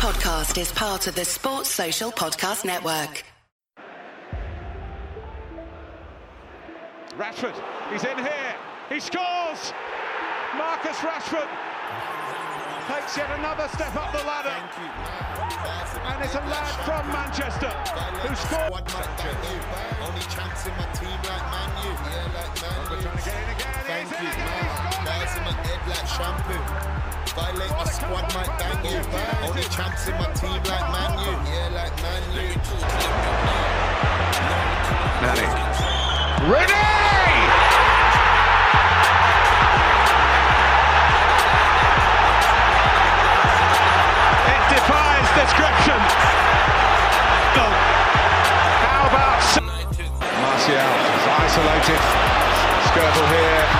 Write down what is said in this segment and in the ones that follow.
podcast is part of the Sports Social Podcast Network. Rashford, he's in here. He scores. Marcus Rashford takes yet another step up the ladder. And it's a lad from Manchester who scored. Only chance in my team like Man U. Yeah, like Man We're trying to get in again. Thank He's in you, again. man. Bars in my head like shampoo. Violate my squad might bang you. Only chance in my team like Man U. Yeah, like Man U. It defies description. Oh. How about Martial is isolated. Skirtle here.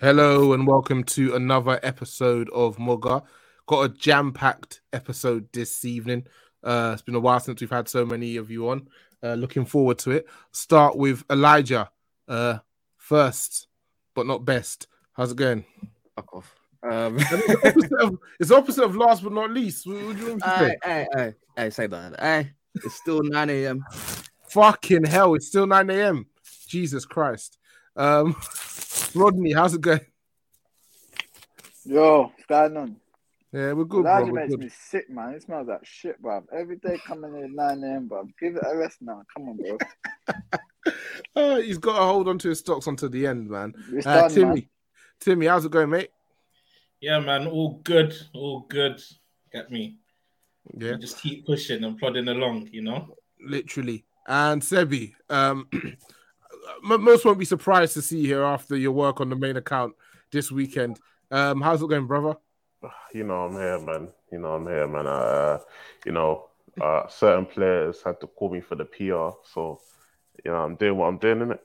Hello and welcome to another episode of MUGA. Got a jam-packed episode this evening. Uh, it's been a while since we've had so many of you on. Uh, looking forward to it. Start with Elijah. Uh, first, but not best. How's it going? Fuck off. Um, It's opposite of, it's opposite of last but not least. What, what do you want to say? hey, hey, hey, say that. Hey, it's still 9 a.m. Fucking hell! It's still nine a.m. Jesus Christ. Um, Rodney, how's it going? Yo, what's going on? Yeah, we're good, bro. Elijah makes good. me sick, man. It smells like shit, bruv. Every day coming in at 9 a.m., bruv. Give it a rest now. Come on, bro. Uh, he's got to hold on to his stocks until the end, man. It's Uh, done, Timi, man. Timi, how's it going, mate? Yeah, man, all good, all good. Get me. Yeah, Just keep pushing and plodding along, you know. literally. And Sebby, um, m- most won't be surprised to see you here after your work on the main account this weekend. Um, how's it going, brother? you know I'm here, man. You know I'm here, man. Uh, you know, uh, certain players had to call me for the PR, so you know I'm doing what I'm doing, innit?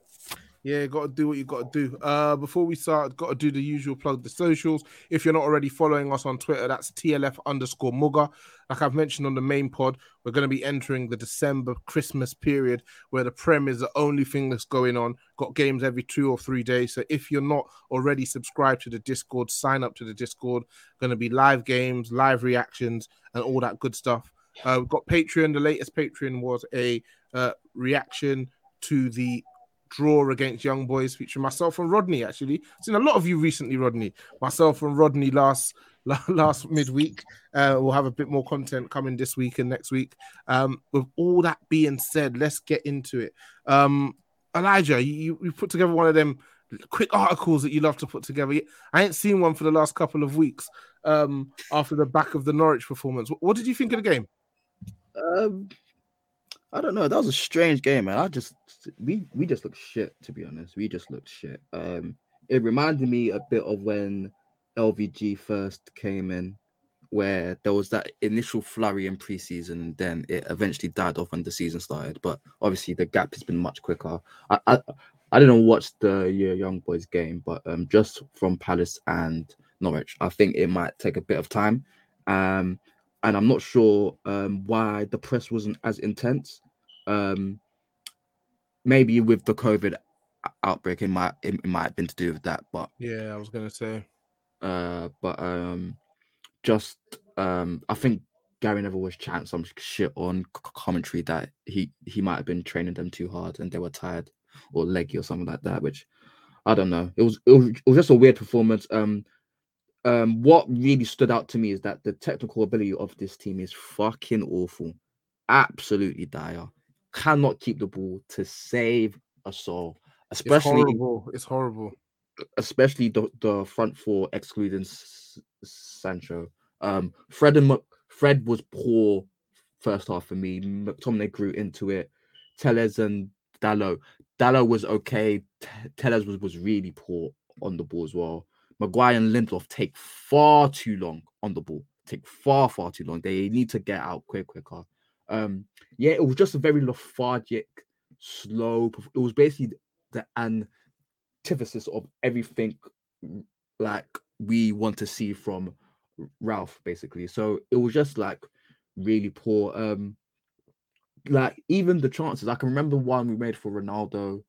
Yeah, got to do what you got to do. Uh, before we start, got to do the usual plug the socials. If you're not already following us on Twitter, that's TLF underscore MUGA. Like I've mentioned on the main pod, we're going to be entering the December Christmas period where the Prem is the only thing that's going on. Got games every two or three days. So if you're not already subscribed to the Discord, sign up to the Discord. Going to be live games, live reactions, and all that good stuff. Uh, we've got Patreon. The latest Patreon was a uh, reaction to the draw against Young Boys, featuring myself and Rodney. Actually, seen a lot of you recently, Rodney. Myself and Rodney last last midweek. Uh, we'll have a bit more content coming this week and next week. Um, with all that being said, let's get into it. Um, Elijah, you, you put together one of them quick articles that you love to put together. I ain't seen one for the last couple of weeks. Um, after the back of the Norwich performance, what, what did you think of the game? Um, I don't know. That was a strange game, man. I just we we just looked shit, to be honest. We just looked shit. Um, it reminded me a bit of when LVG first came in, where there was that initial flurry in preseason, and then it eventually died off when the season started. But obviously, the gap has been much quicker. I I, I didn't watch the Young Boys game, but um, just from Palace and Norwich, I think it might take a bit of time. Um, and I'm not sure um, why the press wasn't as intense. Um, maybe with the COVID outbreak, it might it, it might have been to do with that, but Yeah, I was gonna say. uh, but um, just um, I think Gary Neville was chatting some shit on commentary that he he might have been training them too hard and they were tired or leggy or something like that, which I don't know. It was it was, it was just a weird performance. Um, um, what really stood out to me is that the technical ability of this team is fucking awful, absolutely dire. Cannot keep the ball to save a soul, Especially It's horrible. It's horrible. especially the, the front four excluding S- Sancho. Um, Fred and Mc- Fred was poor first half for me. McTominay grew into it. Telles and Dalot. Dalot was okay. T- Telles was, was really poor on the ball as well. Maguire and Lindelof take far too long on the ball. Take far, far too long. They need to get out quick, quicker. Um, yeah, it was just a very lethargic, slow. It was basically the antithesis of everything like we want to see from Ralf, basically. So it was just like really poor. Um, like even the chances, I can remember one we made for Ronaldo,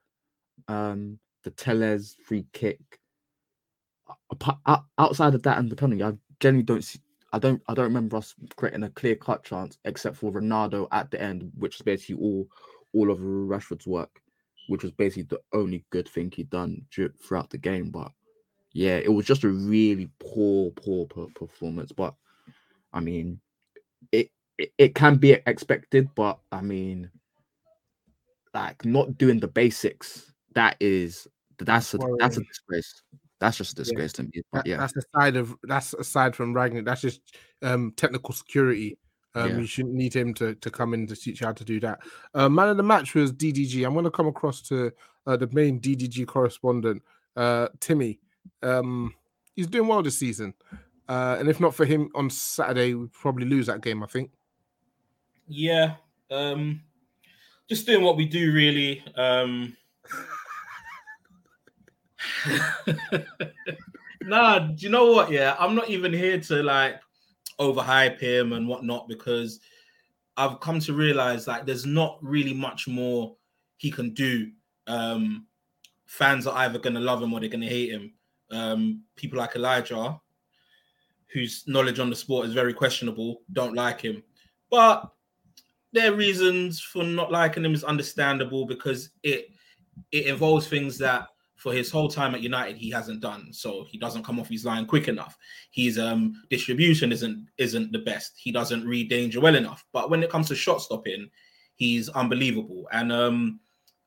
um, the Telles free kick. Outside of that and the penalty, I generally don't see. I don't. I don't remember us creating a clear cut chance except for Ronaldo at the end, which is basically all all of Rashford's work, which was basically the only good thing he'd done throughout the game. But yeah, it was just a really poor, poor, poor performance. But I mean, it, it it can be expected, but I mean, like not doing the basics, that is that's a that's a disgrace. That's just a disgrace to me. But That- yeah, That's aside of that's aside from Ragnar. That's just um technical security. Um, Yeah. you shouldn't need him to, to come in to teach you how to do that. Uh, man of the match was DDG. I'm going to come across to uh, the main DDG correspondent, uh, Timi. Um, he's doing well this season, uh, and if not for him on Saturday, we'd probably lose that game. I think. Yeah. Um just doing what we do really. Nah, do you know what? Yeah, I'm not even here to like overhype him and whatnot because I've come to realize like there's not really much more he can do. Um fans are either gonna love him or they're gonna hate him. Um people like Elijah, whose knowledge on the sport is very questionable, don't like him. But their reasons for not liking him is understandable because it it involves things that for his whole time at United he hasn't done. So he doesn't come off his line quick enough. His um distribution isn't isn't the best. He doesn't read danger well enough. But when it comes to shot stopping, he's unbelievable. And um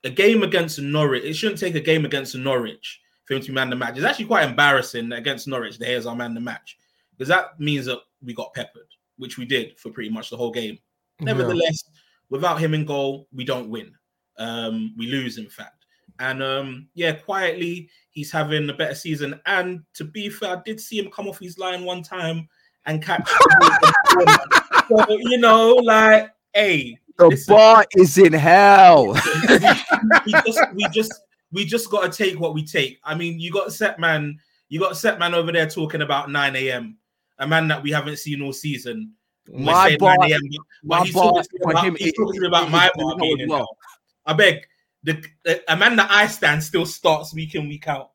a game against Norwich, it shouldn't take a game against Norwich for him to be man the match. It's actually quite embarrassing against Norwich. The Hayes our man the match because that means that we got peppered, which we did for pretty much the whole game. Nevertheless, without him in goal, we don't win. Um, we lose, in fact. And um, yeah, quietly, he's having a better season. And to be fair, I did see him come off his line one time and catch. so, you know, like, hey, the listen. bar is in hell. we just we just we just got to take what we take. I mean, you got set man, you got set man over there talking about 9 a.m. A man that we haven't seen all season. My bar, 9 a.m., but my he's bar talking to me for about, him he's talking about my bar being in well. hell. I beg the, the a man that I stand still starts week in week out.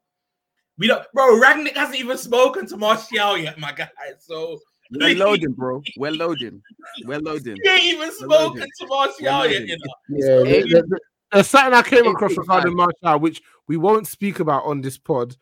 We don't, bro. Rangnick hasn't even spoken to Martial yet, my guy. So We're loading, bro. We're loading. We're loading. he ain't even loading. spoken to Martial We're yet. You know? Yeah, Eight- the- the- there's something I came eight across point regarding Martial, which we won't speak about on this pod.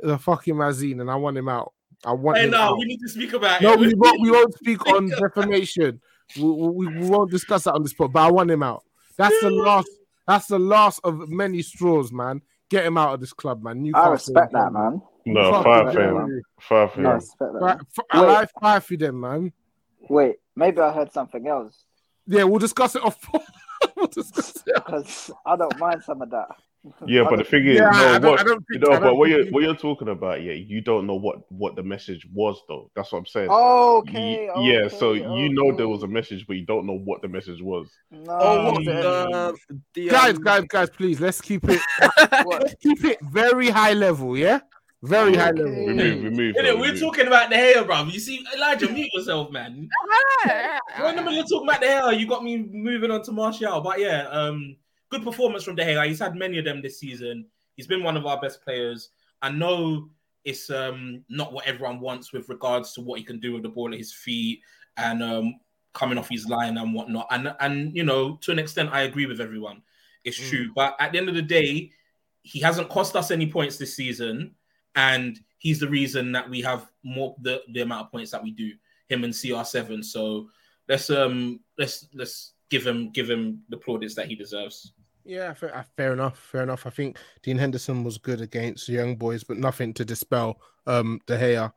The fucking Mazine, and I want him out. I want Hey, him no, out. we need to speak about No, it. we won't. We won't speak on defamation. We, we, we won't discuss that on this pod. But I want him out. That's the last. That's the last of many straws, man. Get him out of this club, man. I Newcastle, respect that, man. No, Fuck five it, for him. January. Five for No, I him. respect that. Right, f- I like five for them, man. Wait, maybe I heard something else Yeah, we'll discuss it off. we'll discuss it. because I don't mind some of that. Yeah, but the thing is, Yeah, no, I don't- what, I don't you know, but what you're, what you're talking about, yeah, you don't know what what the message was though. That's what I'm saying. Okay, Ye- yeah, so okay, you know there was a message, but you don't know what the message was. No, Oh, what? then- Uh, the, guys, um, guys, guys, please let's keep it. let's keep it very high level. Yeah, very high level. We move, we move. Innit, bro, we we're move. talking about the hair, bro. You see, Elijah, mute yourself, man. We're in the middle of talking about the hair. You got me moving on to Martial. But yeah, um, good performance from De Gea. He's had many of them this season. He's been one of our best players. I know it's um not what everyone wants with regards to what he can do with the ball at his feet and um coming off his line and whatnot. And and you know, to an extent, I agree with everyone. It's Mm. true. But at the end of the day, he hasn't cost us any points this season, and he's the reason that we have more the, the amount of points that we do. Him and CR7. So let's um let's let's give him give him the plaudits that he deserves. Yeah, fair, uh, fair enough. Fair enough. I think Dean Henderson was good against the young boys, but nothing to dispel um De Gea.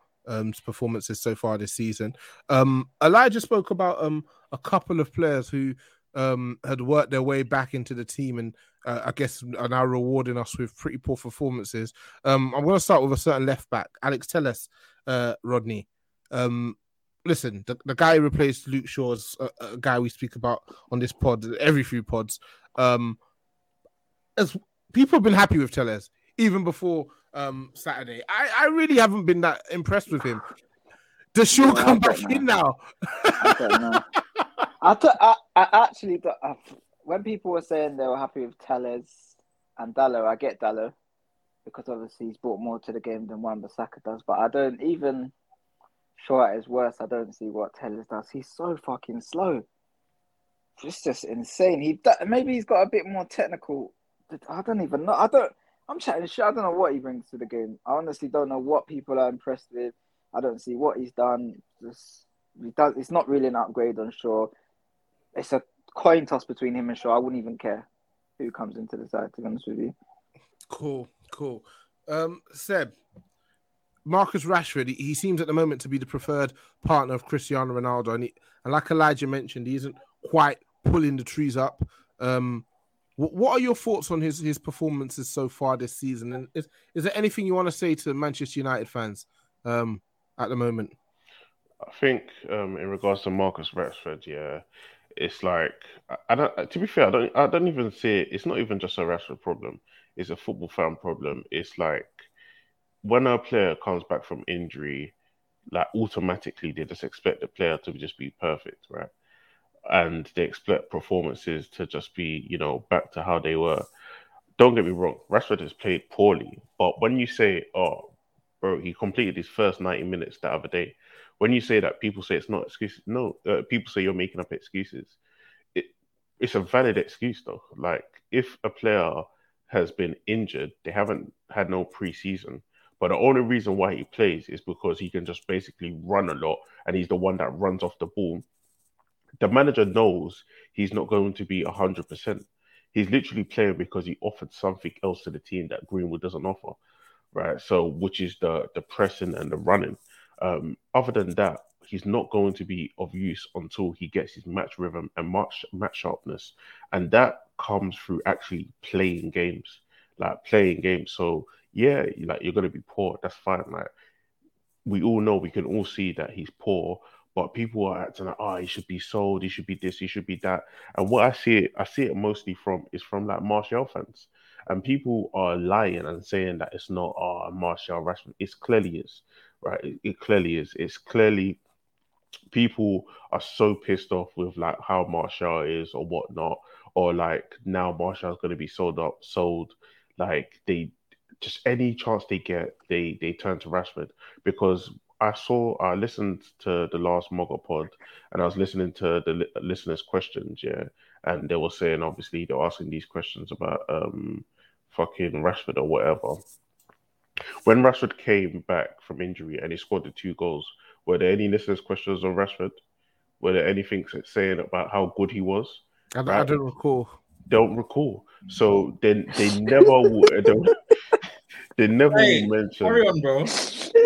performances so far this season. Um, Elijah spoke about um, a couple of players who um, had worked their way back into the team and uh, I guess are now rewarding us with pretty poor performances. Um, I'm going to start with a certain left back, Alex Telles, uh, Rodney. Um, listen, the, the guy who replaced Luke Shaw's a, a, guy we speak about on this pod, every few pods. Um, as people have been happy with Telles even before um, Saturday. I, I really haven't been that impressed with him. Does Shaw no, come back in now? I don't know. I, th- I, I actually, I, when people were saying they were happy with Telles and Dalot, I get Dalot because obviously he's brought more to the game than Wan-Bissaka does. But I don't even Shaw at his worst. I don't see what Telles does. He's so fucking slow. It's just insane. He maybe he's got a bit more technical. I don't even know. I don't. I'm chatting shit. I don't know what he brings to the game. I honestly don't know what people are impressed with. I don't see what he's done. Just he does. It's not really an upgrade on Shaw. It's a coin toss between him and Shaw. I wouldn't even care who comes into the side. To be honest with you. Cool, cool. Um, Seb, Marcus Rashford. He, he seems at the moment to be the preferred partner of Cristiano Ronaldo, and, he, and like Elijah mentioned, he isn't quite pulling the trees up. Um, what are your thoughts on his his performances so far this season? And is, is there anything you want to say to Manchester United fans um, at the moment? I think um, in regards to Marcus Rashford, yeah, it's like I, don't. To be fair, I don't. I don't even see it. It's not even just a Rashford problem. It's a football fan problem. It's like when a player comes back from injury, like automatically they just expect the player to just be perfect, right? And they expect performances to just be, you know, back to how they were. Don't get me wrong, Rashford has played poorly, but when you say, "Oh, bro, he completed his first ninety minutes the other day," when you say that, people say it's not excuses. No, uh, people say you're making up excuses. It, it's a valid excuse though. Like if a player has been injured, they haven't had no preseason. But the only reason why he plays is because he can just basically run a lot and he's the one that runs off the ball the manager knows he's not going to be 100%. He's literally playing because he offered something else to the team that Greenwood doesn't offer, right? So, which is the the pressing and the running. Um, other than that, he's not going to be of use until he gets his match rhythm and match match sharpness, and that comes through actually playing games, like playing games. So, yeah, like you're gonna be poor. That's fine. Like we all know, we can all see that he's poor, but people are acting like, oh, he should be sold, he should be this, he should be that. And what I see it, I see it mostly from is from like Martial fans. And people are lying and saying that it's not oh, Martial Rashford. It clearly is, right? It, it clearly is. It's clearly people are so pissed off with like how Martial is or whatnot, or like now Martial's gonna be sold up, sold. Like they just any chance they get, they they turn to Rashford because I saw, I listened to the last MUGA pod, and I was listening to the li- listeners' questions, yeah, and they were saying obviously they're asking these questions about um fucking Rashford or whatever. When Rashford came back from injury and he scored the two goals, were there any listeners' questions on Rashford? Were there anything saying about how good he was? I, right? I don't recall. Don't recall. So then they never they never hey, mention. Carry on, bro.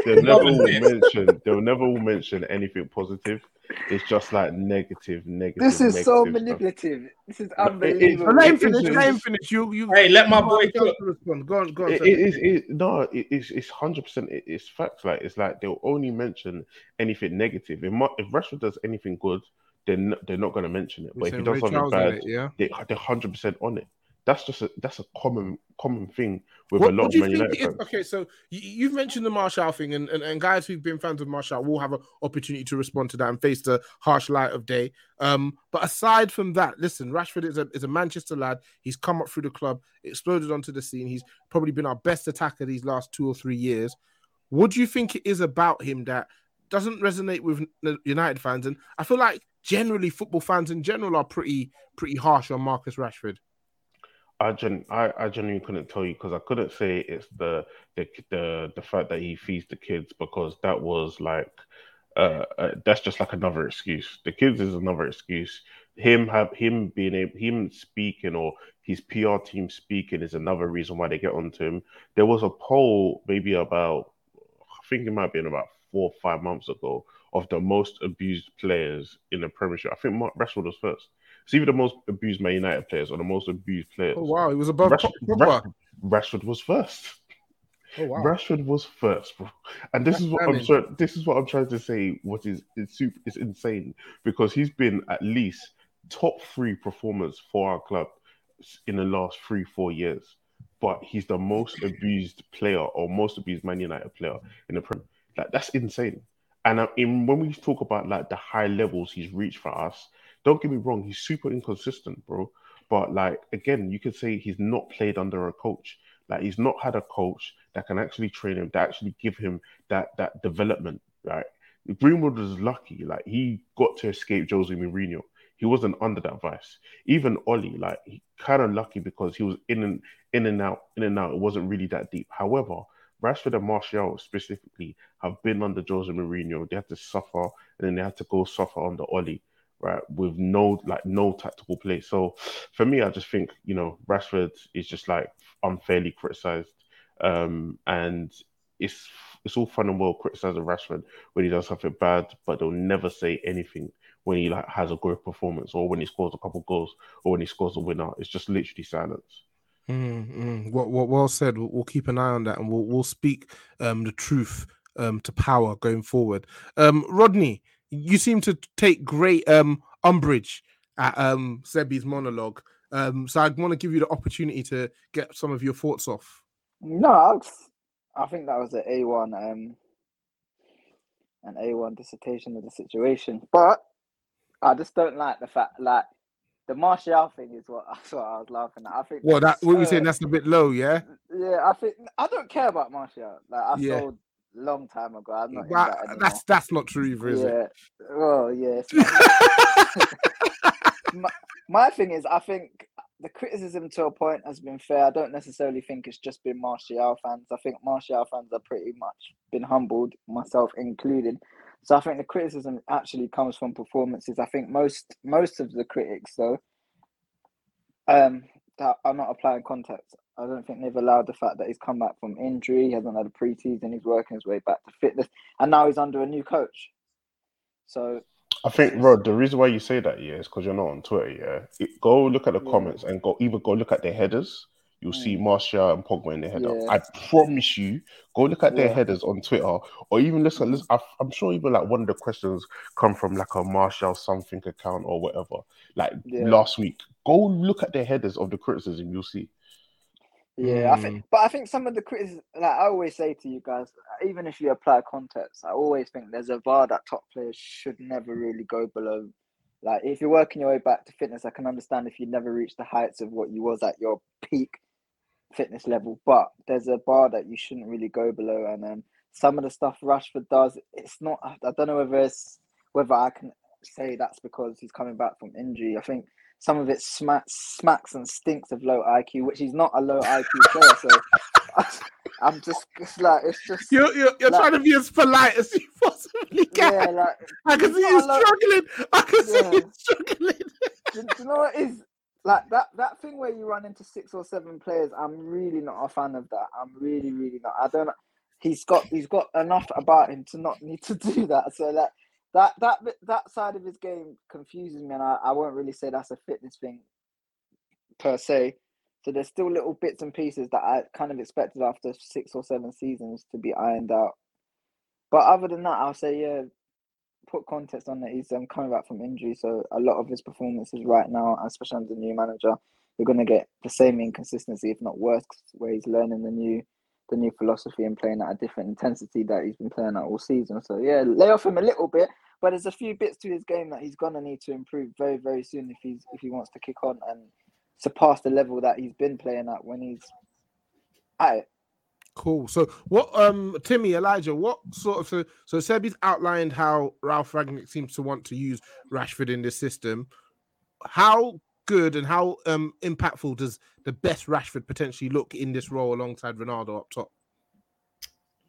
They'll never mention. They'll never mention anything positive. It's just like negative, negative. This is negative so stuff. manipulative. This is unbelievable. let him finish. Let him finish. You, you. Hey, let my boy cook. Go on, go on. It, it is. It, no, it, it's it's hundred percent. It's facts. Like it's like they'll only mention anything negative. If, my, if Rashford does anything good, then they're, they're not going to mention it. But if he does something bad, it, yeah, they, they're hundred percent on it that's just a that's a common common thing with what, a lot of Man United fans. Okay, so you, have mentioned the Martial thing, and, and, and guys who've been fans of Martial will have an opportunity to respond to that and face the harsh light of day. Um, but aside from that, listen, Rashford is a is a Manchester lad. He's come up through the club, exploded onto the scene. He's probably been our best attacker these last two or three years. What do you think it is about him that doesn't resonate with United fans? And I feel like generally football fans in general are pretty pretty harsh on Marcus Rashford. I gen I, I genuinely couldn't tell you because I couldn't say it's the, the the the fact that he feeds the kids because that was like uh, uh, that's just like another excuse. The kids is another excuse. Him have him being able him speaking or his PR team speaking is another reason why they get onto him. There was a poll maybe about I think it might have been about four or five months ago of the most abused players in the Premiership. I think Mark Rashford was first. It's either the most abused Man United players or the most abused players. Oh wow, he was above Rashford, Rashford, Rashford was first. Oh wow. Rashford was first, bro. And this That's is what I'm damning. trying. This is what I'm trying to say. What is it's super? It's insane because he's been at least top three performance for our club in the last three four years. But he's the most abused player or most abused Man United player in the Premier. Like that's insane. And I in when we talk about like the high levels he's reached for us, don't get me wrong, he's super inconsistent, bro. But like again, you could say he's not played under a coach. Like he's not had a coach that can actually train him, that actually give him that that development. Right? Greenwood was lucky. Like he got to escape Jose Mourinho. He wasn't under that vice. Even Ollie, like he kind of lucky because he was in and in and out, in and out. It wasn't really that deep. However, Rashford and Martial specifically have been under Jose Mourinho. They had to suffer, and then they had to go suffer under Ollie, right? With no like no tactical play. So for me, I just think you know Rashford is just like unfairly criticized, um, and it's it's all fun and well criticizing Rashford when he does something bad, but they'll never say anything when he like has a great performance or when he scores a couple goals or when he scores a winner. It's just literally silence. Mm, mm. What, what well said. We'll, we'll keep an eye on that, and we'll we'll speak um the truth um to power going forward. Um, Rodney, you seem to take great um umbrage at um Sebby's monologue. Um, so I want to give you the opportunity to get some of your thoughts off. No, I, think that was an A one, um, an A one dissertation of the situation. But I just don't like the fact, like the Martial thing is what that's what I was laughing at. I think Well, that what you saying that's a bit low, yeah. Yeah, I think I don't care about Martial. Like I Yeah. sold long time ago. I'm not that that's that's not true either, is it? yeah. Well, yeah. my, my thing is, I think the criticism to a point has been fair. I don't necessarily think it's just been Martial fans. I think Martial fans are pretty much been humbled, myself included. So I think the criticism actually comes from performances. I think most most of the critics though, um, that are not applying context. I don't think they've allowed the fact that he's come back from injury, he hasn't had a pre-season, he's working his way back to fitness, and now he's under a new coach. So I think, Rod, the reason why you say that, yeah, is because you're not on Twitter, yeah. It- go look at the Yeah. comments and go either go look at their headers. You'll see mm. Martial and Pogba in their header. Yeah. I promise you, go look at their Yeah. headers on Twitter, or even listen. listen I, I'm sure even like one of the questions come from like a Martial something account or whatever. Like last week, go look at their headers of the criticism. You'll see. Yeah, I Mm. think, but I think some of the criticism, like I always say to you guys, even if you apply context, I always think there's a bar that top players should never really go below. Like if you're working your way back to fitness, I can understand if you never reached the heights of what you was at your peak fitness level, but there's a bar that you shouldn't really go below. And um, some of the stuff Rashford does, it's not. I I don't know whether it's whether I can say that's because he's coming back from injury. I think some of it smacks, smacks and stinks of low IQ, which he's not a low IQ player. So I'm just, it's like it's just You're you're, you're Like- trying to be as polite as you possibly can. yeah, like I can see you struggling. I can see you struggling. do, do you know what is like that that thing where you run into six or seven players i'm really not a fan of that i'm really really not i don't he's got he's got enough about him to not need to do that so like that that that side of his game confuses me and i, I won't really say that's a fitness thing per se. So there's still little bits and pieces that i kind of expected after six or seven seasons to be ironed out. But other than that i'll say yeah put context on that he's um, coming back from injury, so a lot of his performances right now, especially under the new manager, you're going to get the same inconsistency, if not worse, where he's learning the new the new philosophy and playing at a different intensity that he's been playing at all season. So yeah, lay off him a little bit, but there's a few bits to his game that he's gonna need to improve very very soon if he's if he wants to kick on and surpass the level that he's been playing at when he's at it. Cool. So, what, um, Timi, Elijah, what sort of so, so Sebby's outlined how Ralf Rangnick seems to want to use Rashford in this system. How good and how um impactful does the best Rashford potentially look in this role alongside Ronaldo up top?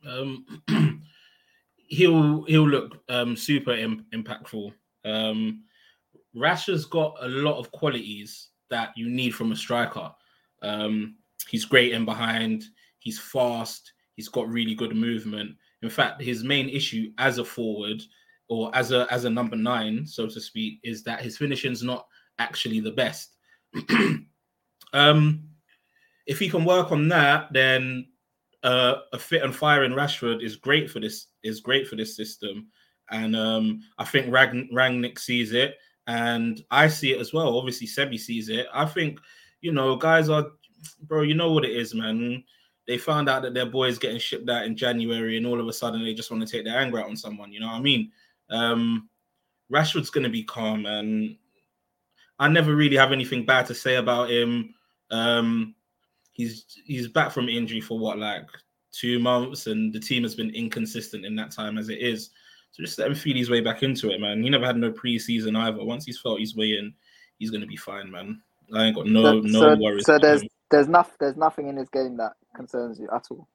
um, he'll he'll look um, super Im- impactful. Um, Rashford's got a lot of qualities that you need from a striker. Um, he's great in behind. He's fast. He's got really good movement. In fact, his main issue as a forward or as a as a number nine, so to speak, is that his finishing's not actually the best. um, if he can work on that, then uh, a fit and firing Rashford is great for this is great for this system, and um, I think Rang, Rangnick sees it, and I see it as well. Obviously, Sebby sees it. I think you know guys are, bro. You know what it is, man. They found out that their boy is getting shipped out in January, and all of a sudden they just want to take their anger out on someone. You know what I mean? Um, Rashford's going to be calm, and I never really have anything bad to say about him. Um, he's he's back from injury for what like two months, and the team has been inconsistent in that time as it is. So just let him feel his way back into it, man. He never had no preseason either. Once he's felt his way in, he's gonna be fine, man. I ain't got no so, no so, worries. So there's there's nothing there's nothing in this game that concerns you at all.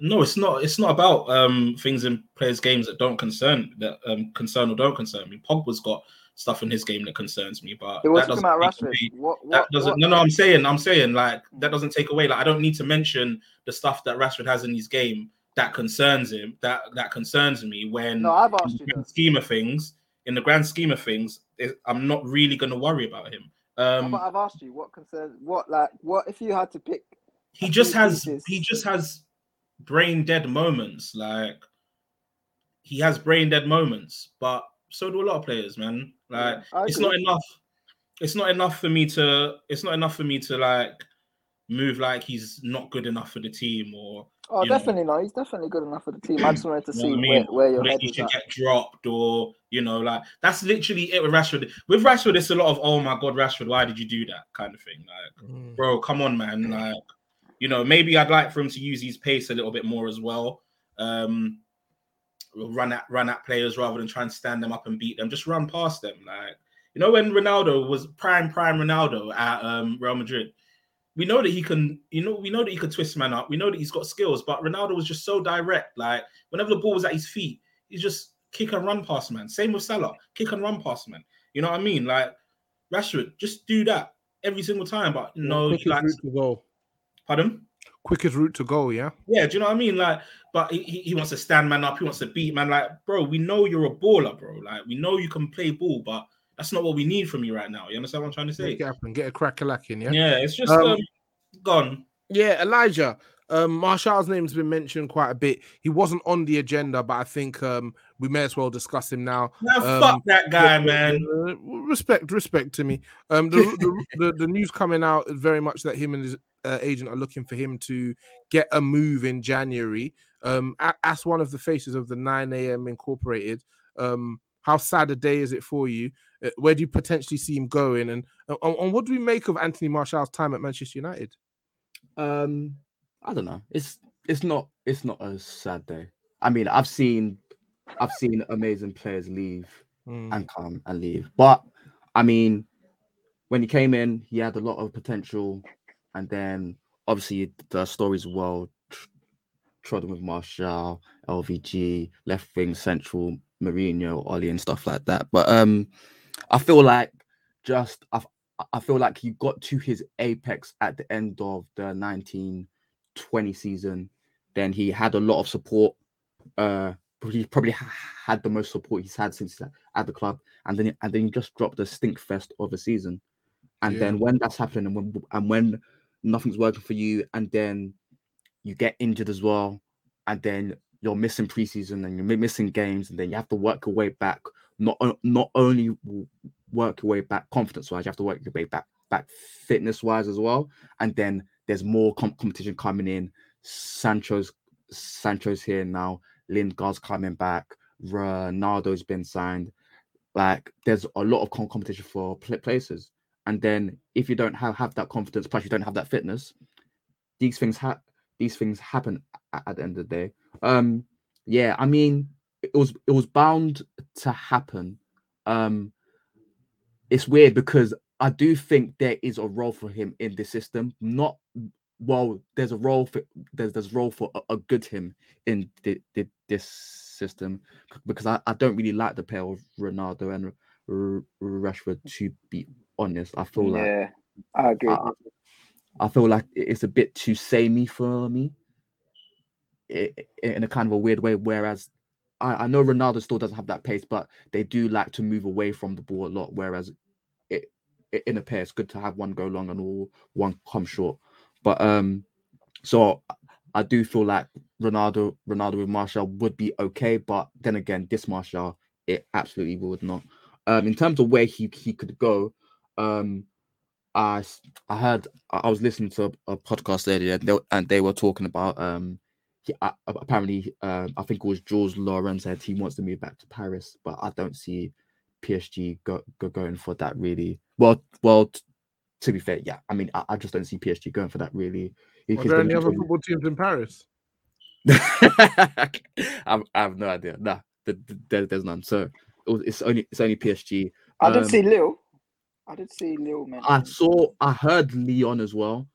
no, it's not. It's not about um things in players' games that don't concern that um concern or don't concern me. Pogba's got stuff in his game that concerns me, but that doesn't away- What that doesn't what? no no i'm saying i'm saying like that doesn't take away like i don't need to mention the stuff that rashford has in his game that concerns him that that concerns me when No, I've in asked the you grand scheme of things in the grand scheme of things it- i'm not really going to worry about him. Um but I've asked you what concerns what like what if you had to pick he just has pieces. he just has brain dead moments like he has brain dead moments but so do a lot of players man like Yeah, it's not enough it's not enough for me to it's not enough for me to like move like he's not good enough for the team or Oh, you know. definitely not. He's definitely good enough for the team. I just wanted to You see I where, mean? where your Or that head he should at. get dropped or you know like that's literally it with Rashford. With Rashford, it's a lot of oh my god, Rashford, why did you do that kind of thing. Like, bro, come on, man. Like, you know, maybe I'd like for him to use his pace a little bit more as well. Um, run at run at players rather than try and stand them up and beat them. Just run past them. Like, you know, when Ronaldo was prime prime Ronaldo at um, Real Madrid, we know that he can, you know, we know that he could twist man up. We know that he's got skills, but Ronaldo was just so direct. Like whenever the ball was at his feet, he just kick and run past man. Same with Salah, kick and run past man. You know what I mean? Like Rashford, just do that every single time. But no, he quickest likes, to goal. pardon. Quickest route to go. yeah. Yeah, do you know what I mean? Like, but he, he wants to stand man up. He wants to beat man. Like, bro, we know you're a baller, bro. Like, we know you can play ball, but that's not what we need from you right now. You understand what I'm trying to say? Get up and Get a crack a lacking, yeah. Yeah, it's just Um, um, gone. Yeah, Elijah. Um, Martial's name's been mentioned quite a bit. He wasn't on the agenda, but I think um, we may as well discuss him now. Now, Um, fuck that guy, man. uh, respect, respect to me. Um, the, the, the the news coming out is very much that him and his uh, agent are looking for him to get a move in January. Um, as one of the faces of the 9 a.m. Incorporated, um, how sad a day is it for you? Uh, where do you potentially see him going? And, and, and what do we make of Anthony Martial's time at Manchester United? Um, I don't know. It's it's not it's not a sad day. I mean, I've seen I've seen amazing players leave Mm, and come and leave, but I mean, when he came in, he had a lot of potential, and then obviously the stories well tr- trodden with Martial, LVG, left wing, central, Mourinho, Oli, and stuff like that. But um, I feel like just I I feel like he got to his apex at the end of the 1920 season. Then he had a lot of support. Uh, he probably ha- had the most support he's had since at the club, and then and then he just dropped a stink fest of a season. And then when that's happening, and when and when nothing's working for you, and then you get injured as well, and then you're missing preseason and you're missing games, and then you have to work your way back. Not not only work your way back confidence wise, you have to work your way back back fitness wise as well. And then there's more com- competition coming in. Sancho's Sancho's here now. Lingard's coming back. Ronaldo's been signed. Like there's a lot of com- competition for pla places. And then if you don't have, have that confidence, plus you don't have that fitness, these things ha- these things happen at, at the end of the day. Um, yeah, I mean, it was it was bound to happen. Um, it's weird because I do think there is a role for him in this system. Not well, there's a role for there's there's role for a, a good him in the, the, this system because I, I don't really like the pair of Ronaldo and R- Rashford to be honest. I feel like Yeah, I agree. I, I feel like it's a bit too samey for me. in a kind of a weird way. Whereas I, I know Ronaldo still doesn't have that pace, but they do like to move away from the ball a lot. Whereas it, it in a pair, it's good to have one go long and all one come short. But um, so I do feel like Ronaldo, Ronaldo with Martial would be okay, but then again, this Martial, it absolutely would not. Um, in terms of where he he could go, um, I I heard I was listening to a, a podcast earlier, and they, and they were talking about um, he, uh, apparently uh, I think it was George Lawrence said he wants to move back to Paris, but I don't see PSG go, go going for that really. Well, well, t- to be fair, yeah, I mean I, I, just don't see PSG going for that really. Are there any other football teams in Paris? I, I, have no idea. Nah, there, there's none. So it's only it's only PSG. I um, did see Lille. I did see Lille. Man. I saw. I heard Leon as well.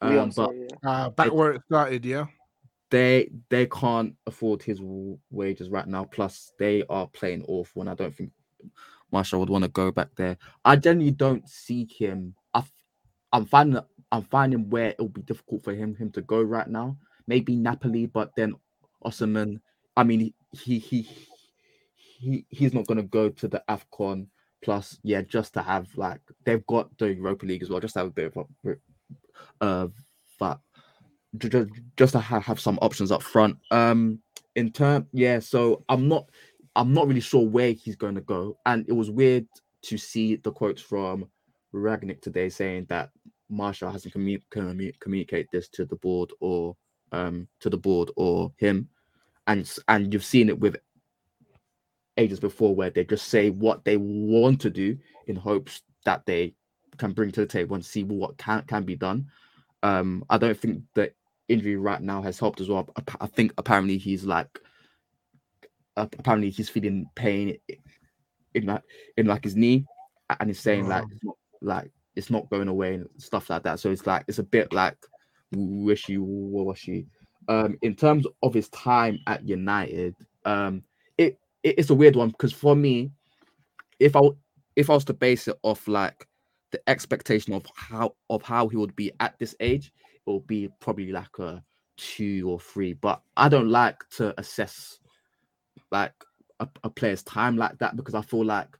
Um, Lyon, sorry, yeah. uh, back where it started, yeah. They they can't afford his wages right now. Plus, they are playing awful, and I don't think Martial would want to go back there. I generally don't see him. I, I'm finding I'm finding where it'll be difficult for him him to go right now. Maybe Napoli, but then Osimhen. I mean, he he he he he's not going to go to the Afcon. Plus, yeah, just to have like they've got the Europa League as well, just to have a bit of uh, just, just to have, have some options up front. Um, in term, yeah. So I'm not I'm not really sure where he's going to go, and it was weird to see the quotes from Rangnick today saying that Martial hasn't commu- commu- communicate this to the board or um to the board or him, and and you've seen it with agents before where they just say what they want to do in hopes that they can bring to the table and see what can can be done. Um, I don't think the injury right now has helped as well. I think apparently he's like apparently he's feeling pain in like in like his knee, and he's saying like it's not like it's not going away and stuff like that. So it's like it's a bit like wishy washy. Um, in terms of his time at United, um, it, it it's a weird one because for me, if I if I was to base it off like the expectation of how of how he would be at this age, it would be probably like a two or three. But I don't like to assess like a, a player's time like that because I feel like,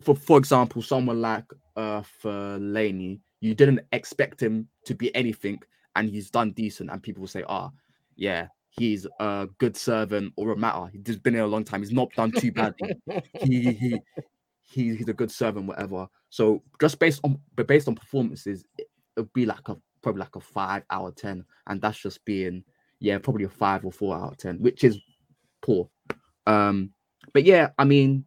for for example, someone like uh Fellaini, you didn't expect him to be anything, and he's done decent, and people will say, "Ah, oh, yeah, he's a good servant or a matter. He's been here a long time. He's not done too badly. he, he he he's a good servant, whatever. So just based on but based on performances, it, would be like a probably like a five out of ten, and that's just being yeah probably a five or four out of ten, which is poor. Um, but yeah, I mean,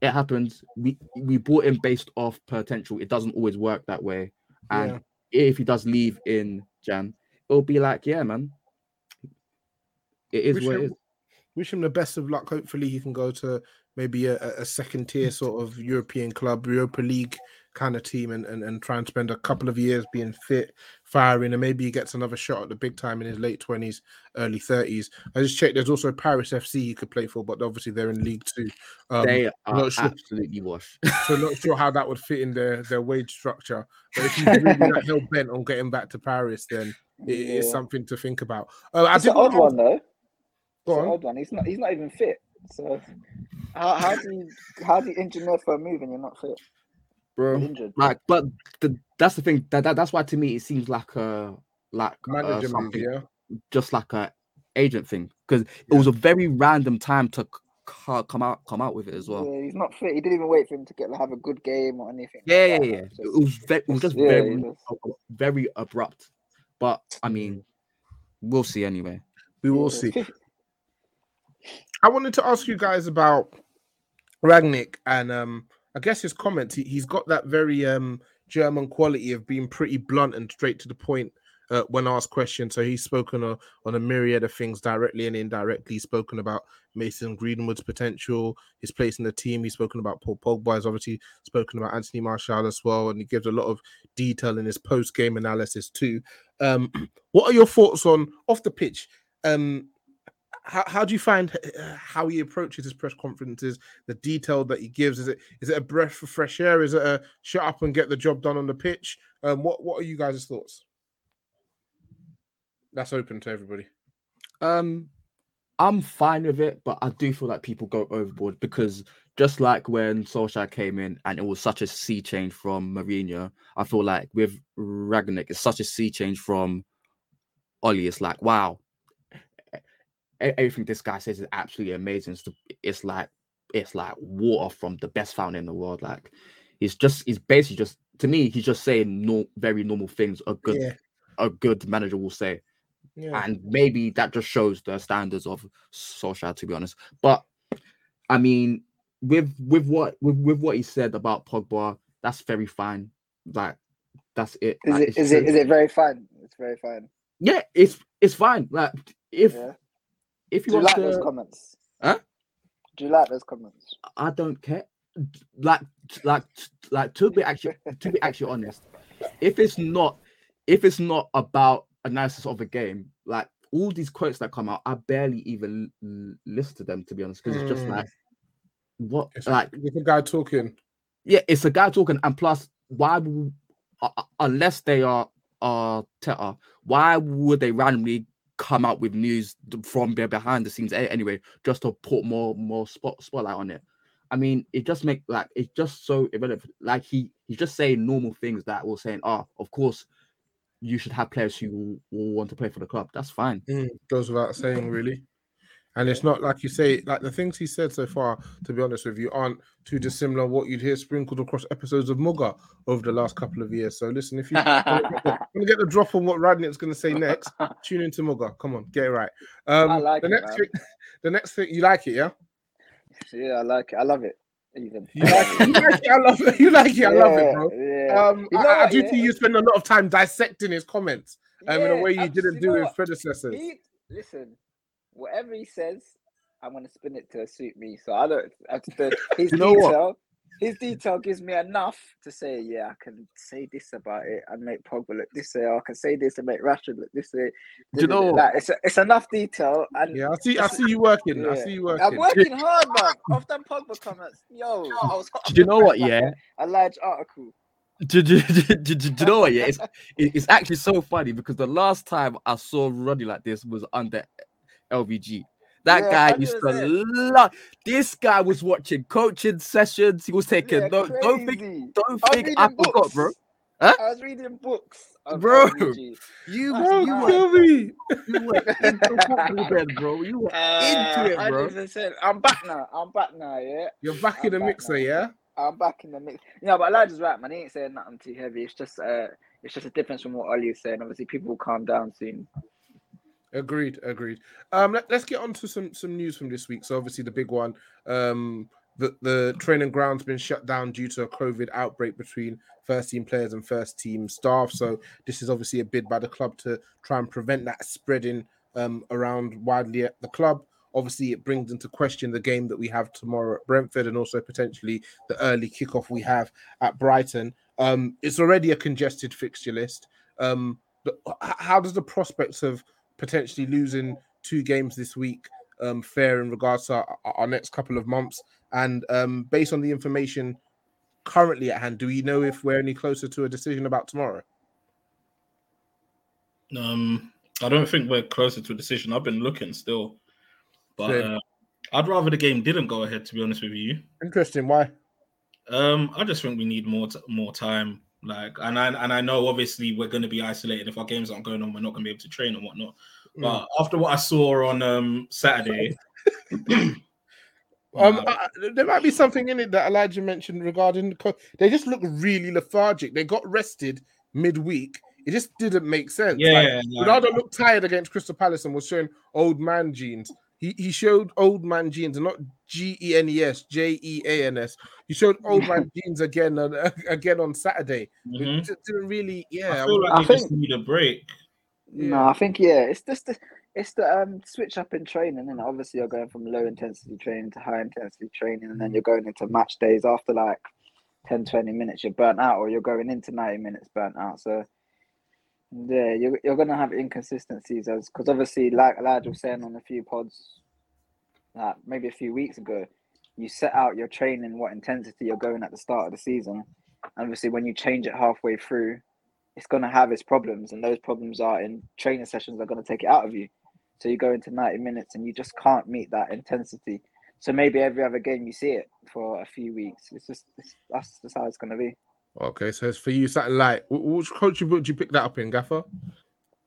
it happens. We we bought him based off potential. It doesn't always work that way, and yeah. if he does leave in Jan, it'll be like, yeah, man, it is wish what him, it is. Wish him the best of luck. Hopefully, he can go to maybe a, a second tier sort of European club, Europa League kind of team and, and, and try and spend a couple of years being fit, firing, and maybe he gets another shot at the big time in his late 20s, early 30s. I just checked, there's also Paris FC he could play for, but obviously they're in League Two. Um, they are sure, absolutely washed. so, not sure how that would fit in their, their wage structure. But if he's really like hell bent on getting back to Paris, then it yeah. is something to think about. Uh, it's an odd one, though. Go it's on. an odd one. He's not, he's not even fit. So, how, how do you how do you engineer for a move and you're not fit? bro. Injured. Like, but the, that's the thing. That, that that's why to me it seems like a like manager uh, move, yeah. just like a agent thing because yeah. it was a very random time to c- come out come out with it as well. Yeah, he's not fit. He didn't even wait for him to get have a good game or anything. Yeah, like yeah, yeah. Just, it was very, it was just yeah, very very abrupt. But I mean, we'll see anyway. We will see. I wanted to ask you guys about Rangnick and um I guess his comments, he, he's got that very um, German quality of being pretty blunt and straight to the point uh, when asked questions. So he's spoken on a myriad of things directly and indirectly. He's spoken about Mason Greenwood's potential, his place in the team. He's spoken about Paul Pogba. He's obviously spoken about Anthony Martial as well, and he gives a lot of detail in his post-game analysis too. Um, what are your thoughts on off the pitch? Um, how, how do you find uh, how he approaches his press conferences the detail that he gives? Is it is it a breath of fresh air? Is it a shut up and get the job done on the pitch um what what are you guys' thoughts? That's open to everybody. Um, I'm fine with it, but I do feel like people go overboard because just like when Solskjaer came in and it was such a sea change from Mourinho, I feel like with Rangnick, it's such a sea change from Ollie. It's like, wow, everything this guy says is absolutely amazing. It's, it's like it's like water from the best fountain in the world. Like he's just he's basically just to me, he's just saying no very normal things a good Yeah. a good manager will say Yeah. and maybe that just shows the standards of Solskjaer, to be honest. But I mean, with with what with, with what he said about Pogba, that's very fine. Like that's it. Is Like, it it's it it very fine? It's very fine. Yeah, it's it's fine. Like if Yeah. If Do you you want like to, those comments? Huh? Do you like those comments? I don't care. Like like like to be actually to be actually honest, if it's not if it's not about analysis of a game, like all these quotes that come out, I barely even l- listen to them to be honest, because it's just Mm. like what It's like it's a guy talking. yeah, it's a guy talking, and plus, why uh, uh, unless they are uh Teta, why would they randomly come out with news from be- behind the scenes anyway, just to put more more spot spotlight on it? I mean, it just make like it's just so irrelevant. Like he he's just saying normal things that we're saying, oh, of course, you should have players who will want to play for the club. That's fine. Mm, goes without saying, really. And it's not like you say, like the things he said so far, to be honest with you, aren't too dissimilar what you'd hear sprinkled across episodes of MUGA over the last couple of years. So listen, if you want to get the drop on what Rangnick's going to say next, tune into MUGA. Come on, get it right. Um, I like the it, next man. thing, the next thing, you like it, yeah? yeah, I like it. I love it. Even. You like it, you like it, I love it. You like it, I love it, bro. Yeah. Um, You I, know I do yeah? think you spend a lot of time dissecting his comments um, in a way you didn't you do with predecessors. He, listen, whatever he says, I'm gonna spin it to suit me. So I don't. The, his You know what? detail, his detail gives me enough to say, yeah, I can say this about it and make Pogba look this way. Or I can say this and make Rashford look this way. Do you know what? Like, it's it's enough detail, and Yeah, I see. I see you working. I see you working. I'm working hard, man. Off them Pogba comments, yo, I was. Do you know what? Yeah, A large article. do, do, do, do, do you know what? Yeah, it's it's actually so funny because the last time I saw Roddy like this was under LVG. That Yeah, guy used to 100%. love. This guy was watching coaching sessions. He was taking. Yeah, don't don't think don't think I forgot, books. bro. Huh? I was reading books, of Bro. LVG. You That's Bro, you were kill me. you were into football then, bro. You were into it, bro. 100%. Uh, I'm back now. I'm back now. Yeah, You're back in the back mixer, now. yeah. I'm back in the mix. You know, but Elijah's right, man. He ain't saying nothing too heavy. It's just uh, it's just a difference from what Ole is saying. Obviously, people will calm down soon. Agreed, agreed. Um, let, us get on to some some news from this week. So obviously the big one, um, the the training ground's been shut down due to a COVID outbreak between first team players and first team staff. So this is obviously a bid by the club to try and prevent that spreading um around widely at the club. Obviously, it brings into question the game that we have tomorrow at Brentford and also potentially the early kickoff we have at Brighton. Um, it's already a congested fixture list. Um, how does the prospects of potentially losing two games this week um, fare in regards to our, our next couple of months? And um, based on the information currently at hand, do we know if we're any closer to a decision about tomorrow? Um, I don't think we're closer to a decision. I've been looking still, but uh, I'd rather the game didn't go ahead. To be honest with you, Interesting. Why? um, I just think we need more t- more time. Like, and I and I know obviously we're going to be isolated. If our games aren't going on, we're not going to be able to train and whatnot. Mm. But after what I saw on um Saturday, Um, there might be something in it that Elijah mentioned regarding the co- they just look really lethargic. They got rested midweek. It just didn't make sense. Like, yeah, like, Ronaldo looked tired against Crystal Palace and was showing old man genes. He he showed old man genes and not G E N E S J E A N S. He showed old man genes again and again on Saturday. mhm. It just didn't really. Yeah, I feel I like they just need a break. No, I think yeah, it's just the it's the um switch up in training, and obviously you're going from low intensity training to high intensity training, and then you're going into match days after like 10, 20 minutes, you're burnt out, or you're going into 90 minutes burnt out. So yeah, you're you're gonna have inconsistencies as because obviously, like Elijah was saying on a few pods, like maybe a few weeks ago, you set out your training, what intensity you're going at the start of the season. And Obviously, when you change it halfway through, it's going to have its problems, and those problems are in training sessions are going to take it out of you. So you go into 90 minutes and you just can't meet that intensity. So maybe every other game you see it for a few weeks. It's just it's, that's just how it's gonna be. Okay, so it's for you like which coach would you pick that up in, Gaffer?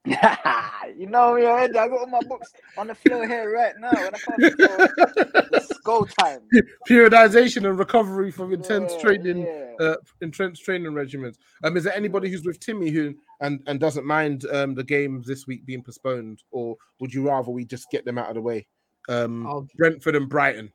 you know me already. I got all my books on the floor here right now. When I come to it's go time. Periodization and recovery from intense Yeah, training, yeah. uh, intense training regimens. Um, is there anybody who's with Timmy who and and doesn't mind um the games this week being postponed, or would you rather we just get them out of the way? Um, I'll- Brentford and Brighton.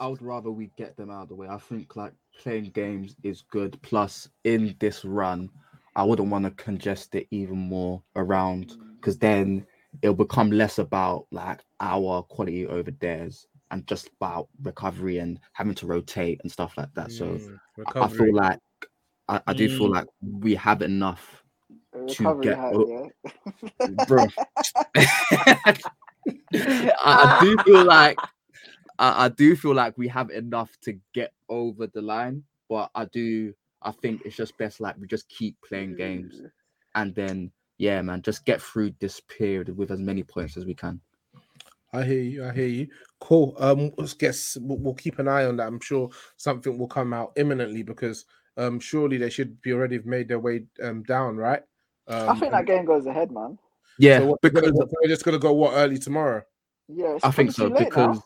I would rather we get them out of the way. I think like playing games is good. Plus, in this run, I wouldn't want to congest it even more around because then it'll become less about like our quality over theirs and just about recovery and having to rotate and stuff like that. So Mm, I feel like I, I do feel Mm. like we have enough, to get hack, o- yeah. bro. I, I do feel like I, I do feel like we have enough to get over the line, but I do I think it's just best like we just keep playing games and then yeah, man, just get through this period with as many points as we can. I hear you. I hear you. Cool. Um, let's guess we'll, we'll keep an eye on that. I'm sure something will come out imminently because um, surely they should be already have made their way um down, right? Um, I think that game goes ahead, man. Yeah, so what, because gonna, we're just gonna go what early tomorrow. Yeah, I think so probably too late now. because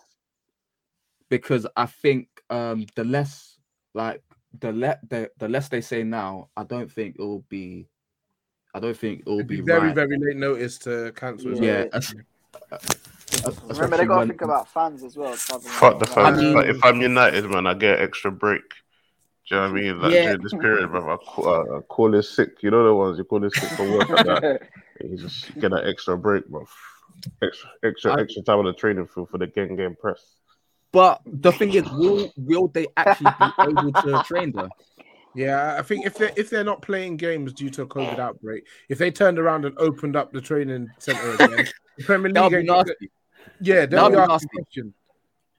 because I think um the less like the let the, the less they say now, I don't think it will be I don't think it will It'd be, be very, right. very late notice to cancel. as well. yeah. uh, Remember, they got to think about fans as well. Fuck the around. fans. mean- but if I'm United, man, I get extra break. Do you know what I mean? Like Yeah. during this period, man, I call, uh, I call it sick. You know the ones you call it sick for work like that. You just get that extra break, bro. Extra, extra, I- extra time on the training field for the game game press. But the thing is, will will they actually be able to train though? Yeah, I think if they if they're not playing games due to a COVID outbreak, if they turned around and opened up the training center again, the Premier That would League, be ain't- nasty. yeah, That they'll would be be asking nasty. questions.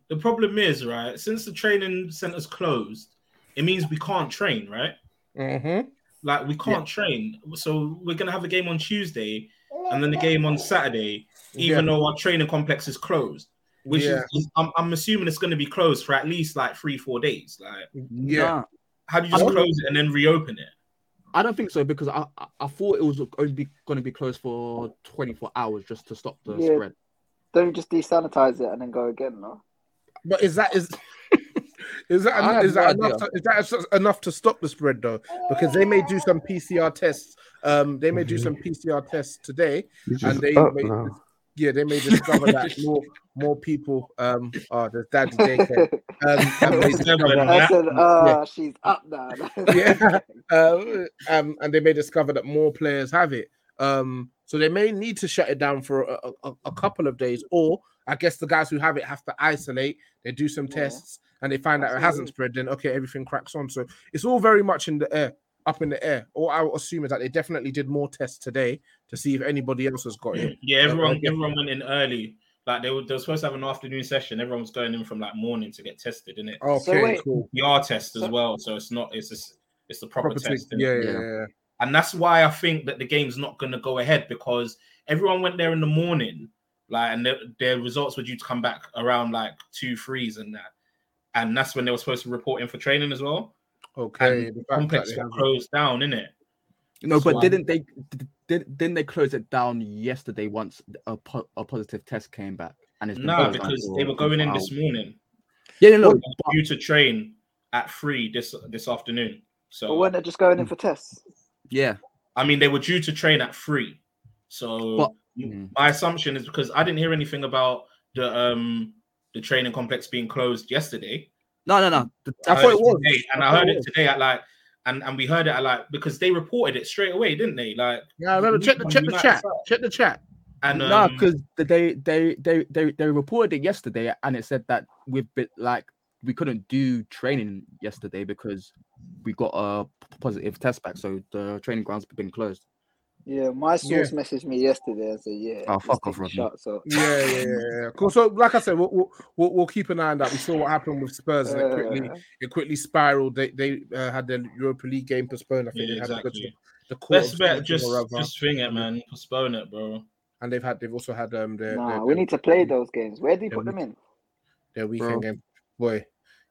The problem is, right, since the training center's closed, it means we can't train, right? Mm-hmm. Like we can't train. So we're gonna have a game on Tuesday and then the game on Saturday, even though our training complex is closed. Which Yeah. is, is I'm, I'm assuming it's gonna be closed for at least like three, four days. Like, Yeah, Nah, how do you just close it and then reopen it? I don't think so because I I, I thought it was only going to be closed for 24 hours just to stop the Yeah. spread. Don't you just desanitize it and then go again, no? but is that is is that I is that enough? To, is that enough to stop the spread though? Because they may do some PCR tests. Um, they may do some PCR tests today, and they may, now. Yeah, they may discover that more more people um oh there's daddy daycare. Um and they discover, I said, uh, she's up now. yeah. Uh, um and they may discover that more players have it. Um so they may need to shut it down for a, a, a couple of days or I guess the guys who have it have to isolate. They do some Yeah. tests and they find out it hasn't spread then okay everything cracks on. So it's all very much in the air up in the air. All I would assume is that they definitely did more tests today to see if anybody else has got it Yeah, everyone okay. everyone went in early. Like they were, they were supposed to have an afternoon session. Everyone was going in from like morning to get tested, in it? Oh, okay wait, cool PR test as So- well. So it's not it's just it's the proper, Proper test. thing. yeah, yeah, Yeah. yeah. And that's why I think that the game's not going to go ahead because everyone went there in the morning, like, and their, their results were due to come back around like two threes and that, and that's when they were supposed to report in for training as well. Okay, And the complex that got closed down, in it. No, So but I'm- didn't they did, didn't they close it down yesterday once a, po- a positive test came back? And it's No, because they were going in 24 this morning. Yeah, no, no. They were but- due to train at three this this afternoon. So but weren't they're just going in for tests. yeah, I mean, they were due to train at three. So But- m- my assumption is because I didn't hear anything about the um the training complex being closed yesterday. no, no, no. The- I heard thought it was. today, and I I, heard it it today at like, and and we heard it at like because they reported it straight away, didn't they? Like, Yeah, I remember check the check the chat. side. Check the chat. and no, um, because they they they they they reported it yesterday, and it said that we've been like we couldn't do training yesterday because we got a positive test back, so the training grounds have been closed. Yeah, my source messaged me yesterday and said, "Yeah, Oh, let's fuck off, a Rodney. shot." So Yeah, yeah, yeah, yeah. Cool. So, like I said, we'll, we'll we'll we'll keep an eye on that. We saw what happened with Spurs, and it quickly it quickly spiraled. They they uh, had their Europa League game postponed. I think yeah, they had to go to the court. Best of bet, just or just swing it, man. Postpone it, bro. and they've had they've also had um their, Nah, their, we their- need to play those games. Where do you put them in? their weekend Bro. game. Boy,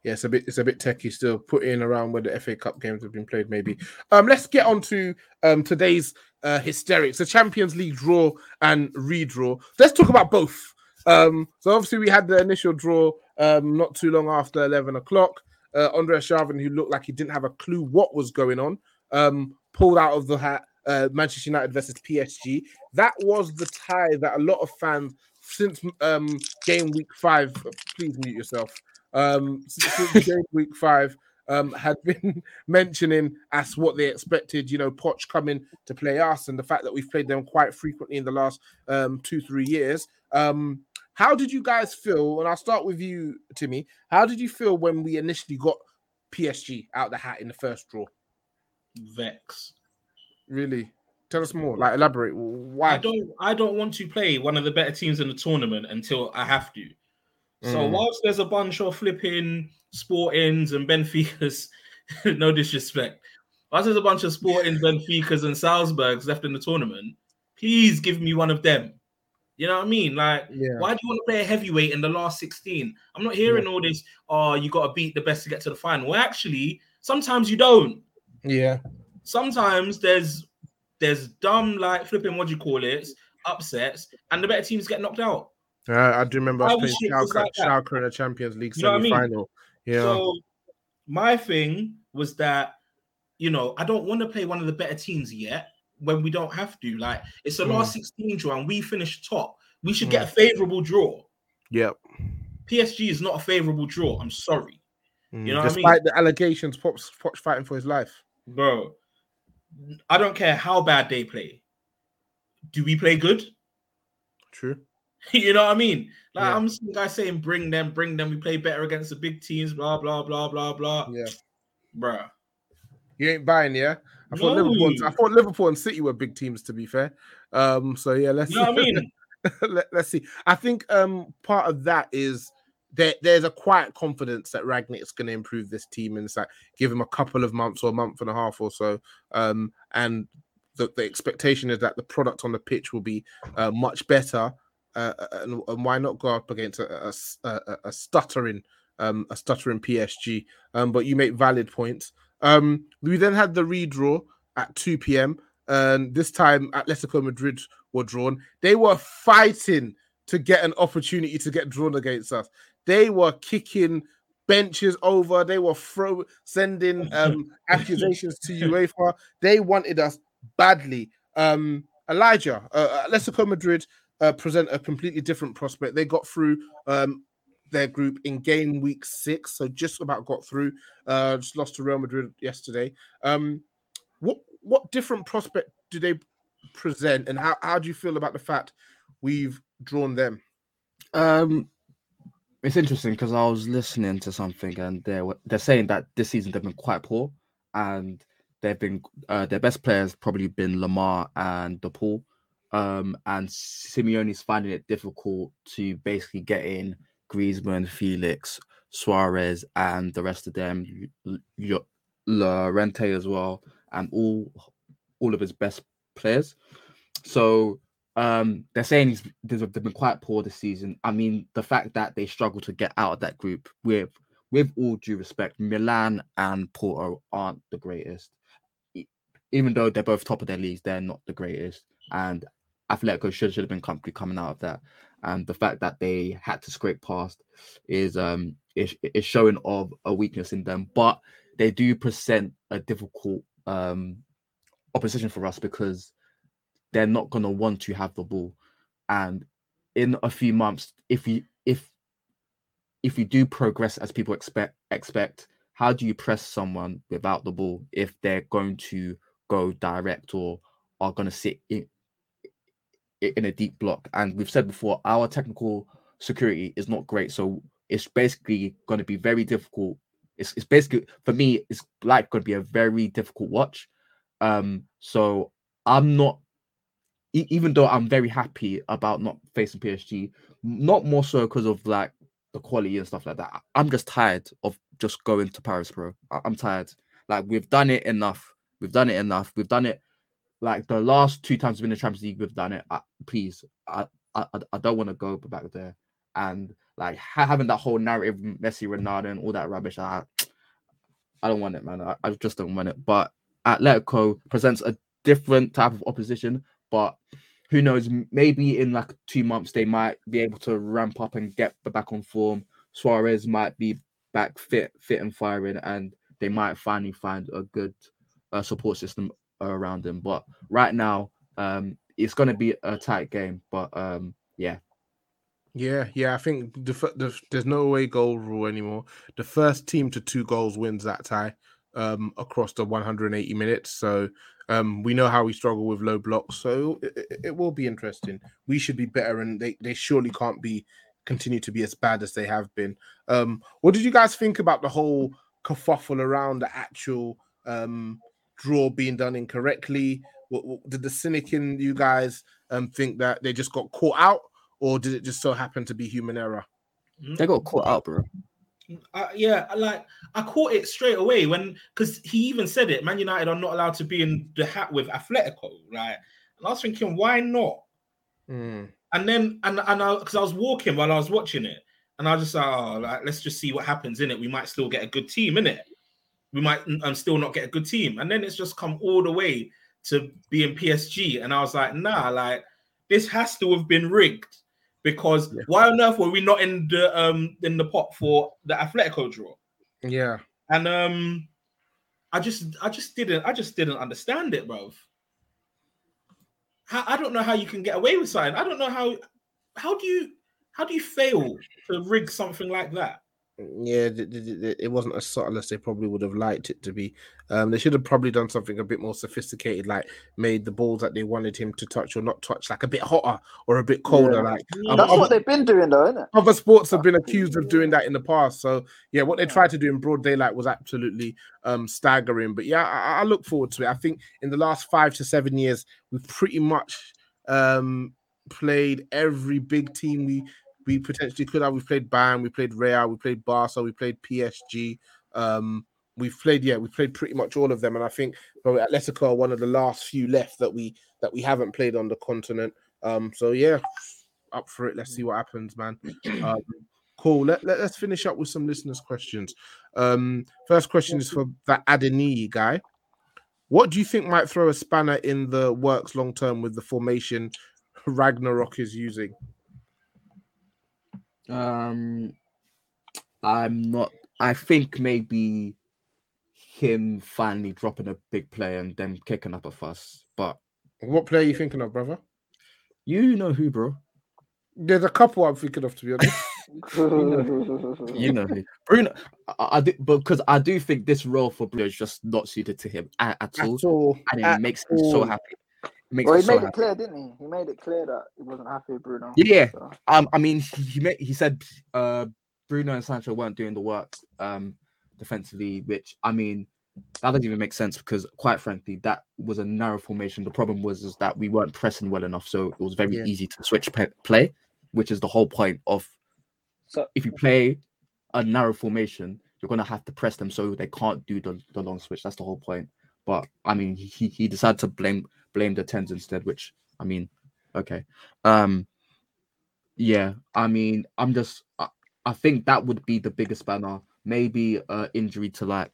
yeah, it's a bit it's a bit techy still. Put in around where the FA Cup games have been played, maybe. Um, let's get on to um today's uh hysterics, the Champions League draw and redraw. Let's talk about both. Um, so obviously we had the initial draw um not too long after eleven o'clock. Uh, Andrey Arshavin, who looked like he didn't have a clue what was going on, um, pulled out of the hat. Uh, Manchester United versus PSG. That was the tie that a lot of fans since um game week five. Please mute yourself. Um, since, since game week five um had been mentioning as what they expected. You know, Poch coming to play us, and the fact that we've played them quite frequently in the last um two three years. Um, how did you guys feel? And I'll start with you, Timmy. How did you feel when we initially got PSG out the hat in the first draw? Vex. Really? Tell us more. Like elaborate. Why? I don't I don't want to play one of the better teams in the tournament until I have to. So Mm. whilst there's a bunch of flipping Sportings and Benficas, no disrespect. Whilst there's a bunch of Sportings, Benficas, and Salzburgs left in the tournament, please give me one of them. You know what I mean? Like, Yeah. why do you want to play a heavyweight in the last 16? I'm not hearing all this, oh, you got to beat the best to get to the final. Well, actually, sometimes you don't Yeah. sometimes there's there's dumb like flipping what do you call it upsets and the better teams get knocked out Uh, I do remember playing was shit Schalke, like? Schalke in the Champions League You know what I mean? semi-final. Yeah. so my thing was that you know i don't want to play one of the better teams yet when we don't have to like it's the Mm. last 16 draw and we finished top we should get a favorable draw yep. psg is not a favorable draw i'm sorry Mm. You know what I mean? Despite the allegations, Pop's, Pop's fighting for his life. bro i don't care how bad they play do we play good True. you know what I mean? Like Yeah. I'm seeing guys saying, "Bring them, bring them." We play better against the big teams. Blah blah blah blah blah. Yeah. Bruh. You ain't buying, yeah. I thought Liverpool. And, I thought Liverpool and City were big teams. To be fair. Um. So yeah, let's. You know what I mean? Let, us see. I think um part of that is there, there's a quiet confidence that Rangnick's going to improve this team, and it's like give him a couple of months or a month and a half or so. Um, and the, the expectation is that the product on the pitch will be uh, much better. Uh, and, and why not go up against a, a- a- a stuttering um a stuttering PSG? Um, but you make valid points. Um, we then had the redraw at 2 p.m. And this time, Atletico Madrid were drawn. They were fighting to get an opportunity to get drawn against us. They were kicking benches over. They were throw sending um, accusations to UEFA. They wanted us badly. Um, Elijah, uh, Atletico Madrid uh, present a completely different prospect. They got through um, their group in game week six, so just about got through. Uh, just lost to Real Madrid yesterday. Um, what what different prospect do they present, and how, how do you feel about the fact we've drawn them? Um, it's interesting because I was listening to something and they're they're saying that this season they've been quite poor, and they've been uh, their best players probably been Lemar and De Paul, um, and is finding it difficult to basically get in Griezmann, Felix, Suarez, and the rest of them, Lorente as well, and all all of his best players. So um, they're saying he's they've been quite poor this season. I mean, the fact that they struggle to get out of that group with with all due respect, Milan and Porto aren't the greatest. Even though they're both top of their leagues, they're not the greatest. And Atletico should should have been comfortably coming out of that. And the fact that they had to scrape past is um is, is showing of a weakness in them. But they do present a difficult um opposition for us because they're not to want to have the ball and in a few months if you if if you do progress as people expect expect how do you press someone without the ball if they're going to go direct or are going to sit in, in a deep block and we've said before our technical security is not great so it's basically going to be very difficult it's, it's basically for me it's like going to be a very difficult watch um so i'm not e- even though I'm very happy about not facing PSG, not more so because of like the quality and stuff like that. I'm just tired of just going to Paris, bro. I- I'm tired. Like we've done it enough. We've done it enough. We've done it like the last two times we've been in the Champions League, we've done it. I, please, I, I, I don't want to go back there. And like having that whole narrative, Messi, Ronaldo, and all that rubbish, I, I don't want it, man. I, I just don't want it. But Atletico presents a different type of opposition, but who knows? Maybe in like two months they might be able to ramp up and get back on form. Suarez might be back fit, fit and firing, and they might finally find a good uh, support system around him. But right now, um, it's going to be a tight game. But um, yeah, yeah, yeah. I think the, the, there's no way goal rule anymore. The first team to two goals wins that tie um, across the 180 minutes. So um, we know how we struggle with low blocks. So it, it, will be interesting. We should be better, and they, they surely can't be continue to be as bad as they have been. Um, what did you guys think about the whole kerfuffle around the actual um, draw being done incorrectly? What, what, did the cynic in you guys um, think that they just got caught out, or did it just so happen to be human error? They got caught out, bro. Uh, yeah, like I caught it straight away when because he even said it. Man United are not allowed to be in the hat with Atletico, right? And I was thinking, why not? Mm. And then and and I because I was walking while I was watching it, and I was just like, oh, like let's just see what happens in it. We might still get a good team in it. We might um, still not get a good team, and then it's just come all the way to being PSG, and I was like, nah, like this has to have been rigged because yeah. why on earth were we not in the um in the pot for the Atletico draw? Yeah, and um, I just I just didn't I just didn't understand it, bro. I don't know how you can get away with something. I don't know how how do you how do you fail to rig something like that? Yeah, it wasn't as subtle as they probably would have liked it to be. Um, they should have probably done something a bit more sophisticated, like made the balls that they wanted him to touch or not touch like a bit hotter or a bit colder. Yeah. Like that's um, what other, they've been doing, though, isn't it? Other sports have been accused of doing that in the past. So yeah, what they tried to do in broad daylight was absolutely um, staggering. But yeah, I, I look forward to it. I think in the last five to seven years, we've pretty much um, played every big team we we potentially could have. We played Bayern, we played Real, we played Barca, we played PSG. Um, we've played, yeah, we played pretty much all of them, and I think probably Atletico are one of the last few left that we that we haven't played on the continent. Um, so yeah, up for it. Let's see what happens, man. Um, cool. Let, let, us finish up with some listeners' questions. Um, first question is for that Adeni guy. What do you think might throw a spanner in the works long term with the formation Ragnarok is using? Um, I'm not. I think maybe him finally dropping a big play and then kicking up a fuss. But what player are you thinking of, brother? You know who, bro? There's a couple I'm thinking of, to be honest. you know who, Bruno. I, I do, because I do think this role for Bruno is just not suited to him at, at, at all. all. and it at makes him so happy. It well, he made it clear, didn't he? He made it clear that he wasn't happy with Bruno. Yeah, so. um, I mean, he he, made, he said uh, Bruno and Sancho weren't doing the work um, defensively, which I mean, that doesn't even make sense because, quite frankly, that was a narrow formation. The problem was is that we weren't pressing well enough, so it was very yeah. easy to switch pe- play, which is the whole point of. So if you play a narrow formation, you're gonna have to press them so they can't do the, the long switch. That's the whole point. But I mean, he he decided to blame blame the tens instead, which I mean, okay. Um yeah, I mean, I'm just I, I think that would be the biggest banner. Maybe uh injury to like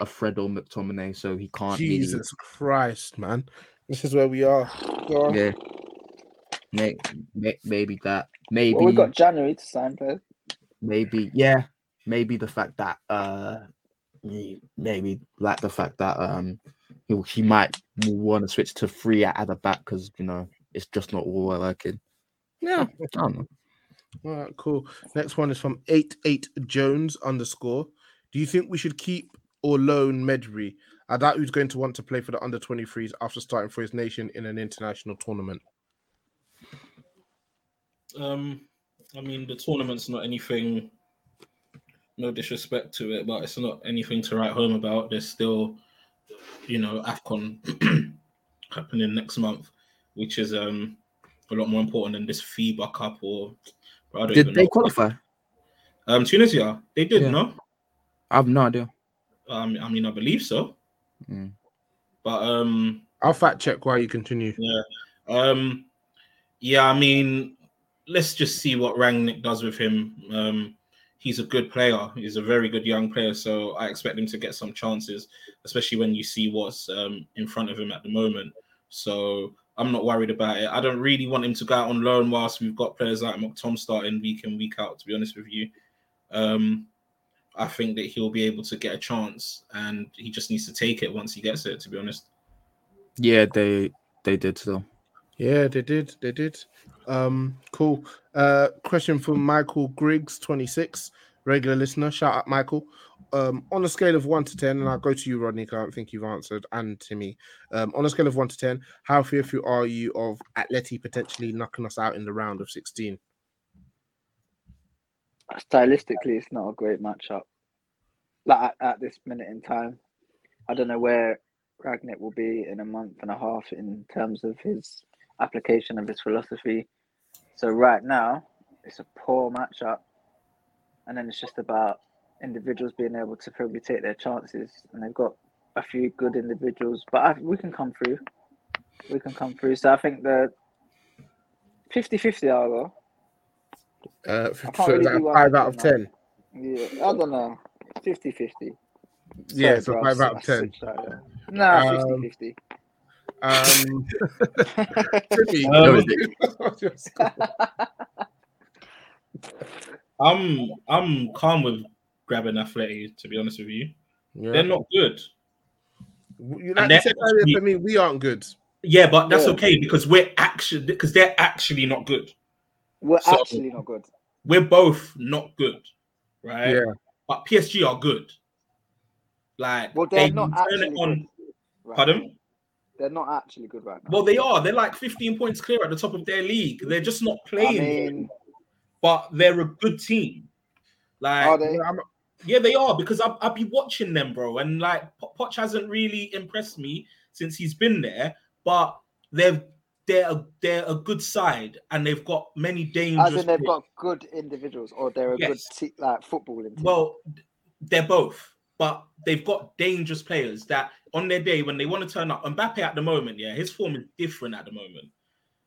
a Fred or McTominay, so he can't. Jesus really... Christ, man! This is where we are. Yeah, maybe, maybe that. Maybe well, we got January to sign players. Maybe, yeah. Maybe the fact that uh, maybe like the fact that um he, he might want to switch to three at the back because you know it's just not all working. Yeah, I don't know. All right, cool. Next one is from eight eight Jones underscore. Do you think we should keep or loan Mejbri? I doubt he's going to want to play for the under 23s after starting for his nation in an international tournament. Um, I mean, the tournament's not anything. No disrespect to it, but it's not anything to write home about. There's still you know, AFCON happening next month, which is um a lot more important than this FIBA Cup or did they know. qualify? Um, Tunisia, they did, yeah. no? I have no idea. Um, I mean, I believe so. Mm. But um, I'll fact check while you continue. Yeah. Um, yeah, I mean, let's just see what Rangnick does with him. Um, he's a good player. He's a very good young player, so I expect him to get some chances, especially when you see what's um, in front of him at the moment. So I'm not worried about it. I don't really want him to go out on loan whilst we've got players like McTom starting week in week out. To be honest with you, um, I think that he'll be able to get a chance, and he just needs to take it once he gets it. To be honest. Yeah, they they did so. Yeah, they did. They did. Um, cool. Uh, question from Michael Griggs, 26, regular listener. Shout out, Michael. Um, on a scale of one to 10, and I'll go to you, Rodney, I don't think you've answered, and Timmy. Um, on a scale of one to 10, how fearful are you of Atleti potentially knocking us out in the round of 16? Stylistically, it's not a great matchup. Like at, at this minute in time, I don't know where Rangnick will be in a month and a half in terms of his application of his philosophy. So right now, it's a poor matchup, and then it's just about individuals being able to probably take their chances, and they've got a few good individuals, but I, we can come through. We can come through. So I think the 50-50 I'll go. Uh, so really is that a do five out of 10 10? Yeah, I don't know. 50-50. Yeah, so bro, five out of 10. switched that, yeah. Nah, Um, 50-50. Um, Timmy, Um, what's your score? I'm I'm calm with grabbing Athletic, to be honest with you. Yeah. They're not good. You, and like you said earlier, for me, we aren't good. Yeah, but that's Yeah. okay because we're actually because they're actually not good. We're So- actually not good. We're both not good, right? Yeah. But PSG are good. Like Well, they're they not turn actually it on. good. Right Pardon? They're not actually good right now. Well, they are. They're like 15 points clear at the top of their league. They're just not I playing, mean, but they're a good team. Like, are they? Yeah, I'm- Yeah, they are because I've, I've been watching them, bro. And like Po- Poch hasn't really impressed me since he's been there, but they've they're a, they're a good side and they've got many dangerous. As in, they've players. got good individuals, or they're a Yes. good te- like footballing team. well, they're both, but they've got dangerous players that on their day when they want to turn up. Mbappe at the moment, yeah, his form is different at the moment.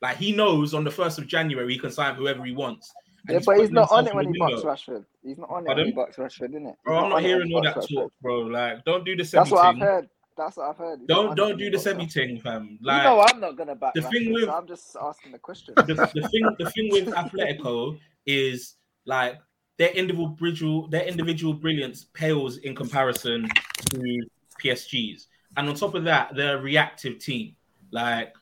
Like he knows on the first of January he can sign whoever he wants. Yeah, but he's not on it when he window. Rashford. He's not on it Pardon? when he bucks Rashford, isn't it? Bro, I'm not hearing all that talk, bro. Like, don't do the semi. That's what I've heard. That's what I've heard. He's Don't don't do the semi thing, fam. You Like, know I'm not gonna back the Rashford, thing with- so I'm just asking the question. the, the thing the thing with Atletico is like their individual their individual brilliance pales in comparison to PSG's. And on top of that, they're a reactive team. Like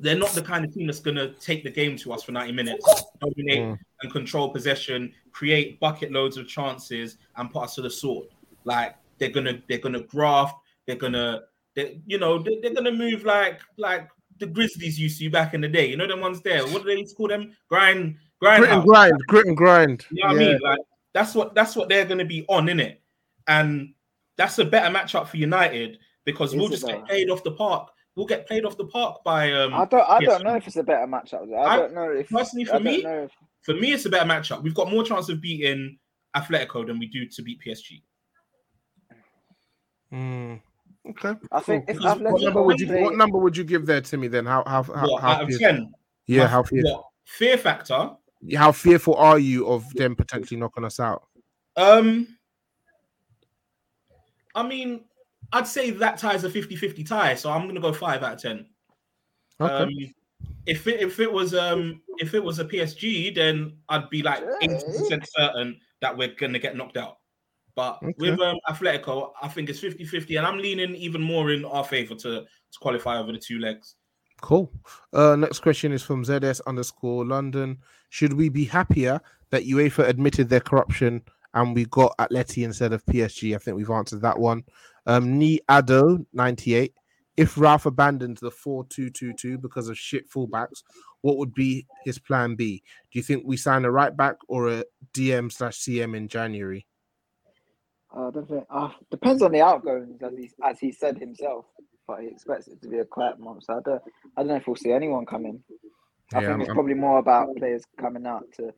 they're not the kind of team that's gonna take the game to us for 90 minutes, dominate Mm. and control possession, create bucket loads of chances, and put us to the sword. Like they're gonna they're gonna graft, they're gonna they, you know they, they're gonna move like like the Grizzlies used to back in the day. You know them ones there. What do they used to call them? Grind grind. Grit and grind, grit and grind. You know what I mean? Like that's what that's what they're gonna be on, in it. And that's a better matchup for United because Is we'll just get played off the park. We'll get played off the park by um I don't. I yes. don't know if it's a better matchup. I I- don't know if personally, for me, if- for me, it's a better matchup. We've got more chance of beating Atletico than we do to beat PSG. Mm. Okay. I think if Because What Atletico number would you what number would you give there, Timmy? Then how how how, What, how out of ten? yeah My- how fear, what, fear factor. how fearful are you of them potentially knocking us out? Um, I mean, I'd say that tie is a 50-50 tie, so I'm gonna go five out of ten. Okay. Um, if it if it was um if it was a PSG, then I'd be like eighty percent certain that we're gonna get knocked out. But Okay. with um, Atletico, I think it's 50-50, and I'm leaning even more in our favor to to qualify over the two legs. Cool. Uh, next question is from ZS underscore London. Should we be happier that UEFA admitted their corruption and we got Atleti instead of PSG? I think we've answered that one. Um, Ni Ado 98. If Ralf abandons the 4 2 2 2 because of shit fullbacks, what would be his plan B? Do you think we sign a right back or a DM slash CM in January? I don't think. Uh, depends on the outgoings, as he as he said himself. But he expects it to be a quiet month. So I don't. I don't know if we'll see anyone coming. I Yeah, think it's I'm- probably more about players coming out to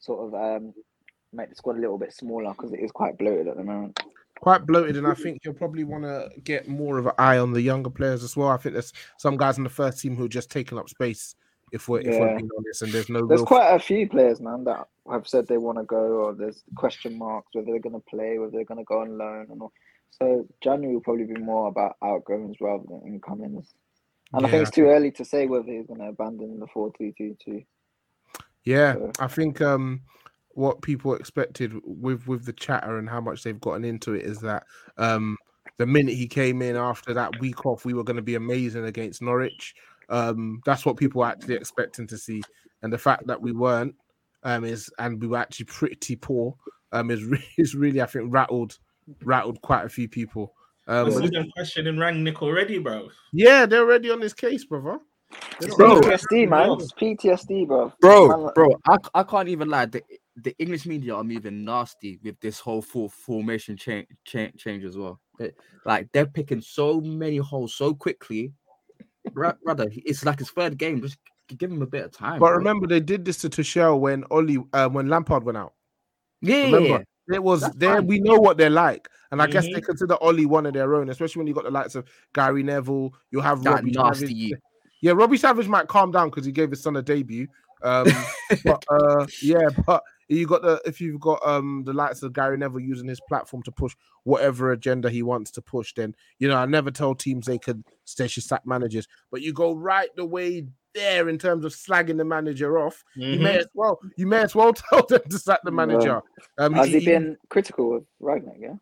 sort of um, make the squad a little bit smaller because it is quite bloated at the moment. Quite bloated, and I think he'll probably want to get more of an eye on the younger players as well. I think there's some guys in the first team who are just taking up space. If we're if we're being honest, and there's no There's real quite a few players, man, that have said they want to go, or there's question marks whether they're going to play, whether they're going to go on loan, and all. So January will probably be more about outgoings rather than incomings. And I think it's too early to say whether he's going to abandon the four two two two. Yeah, So- I think um what people expected with with the chatter and how much they've gotten into it is that um the minute he came in after that week off, we were going to be amazing against Norwich. Um, that's what people were actually expecting to see, and the fact that we weren't um is and we were actually pretty poor um is re- is really I think rattled rattled quite a few people. Um, I but see this- them questioning Rangnick already, bro. yeah, they're already on this case, brother. They're Bro. PTSD, man. It's PTSD, bro. bro, bro. I, I can't even lie. The, the English media are moving nasty with this whole full formation change change, change as well. They- like they're picking so many holes so quickly. Ra- Rather, it's like his third game. Just give him a bit of time. But bro. remember, they did this to Tuchel when Ole uh, when Lampard went out. yeah, Remember, it was That's there. fine. We know what they're like, and I guess Mhm. they consider Ole one of their own, especially when you got the likes of Gary Neville. You'll have that Robbie nasty. Savage. Yeah, Robbie Savage might calm down because he gave his son a debut. Um, but uh, yeah, but you got the if you've got um the likes of Gary Neville using his platform to push whatever agenda he wants to push, then you know I never tell teams they could they should sack managers, but you go right the way there in terms of slagging the manager off. You may as well you may as well tell them to sack the Yeah. manager. Um, Has he been critical of Ragnar? Yeah.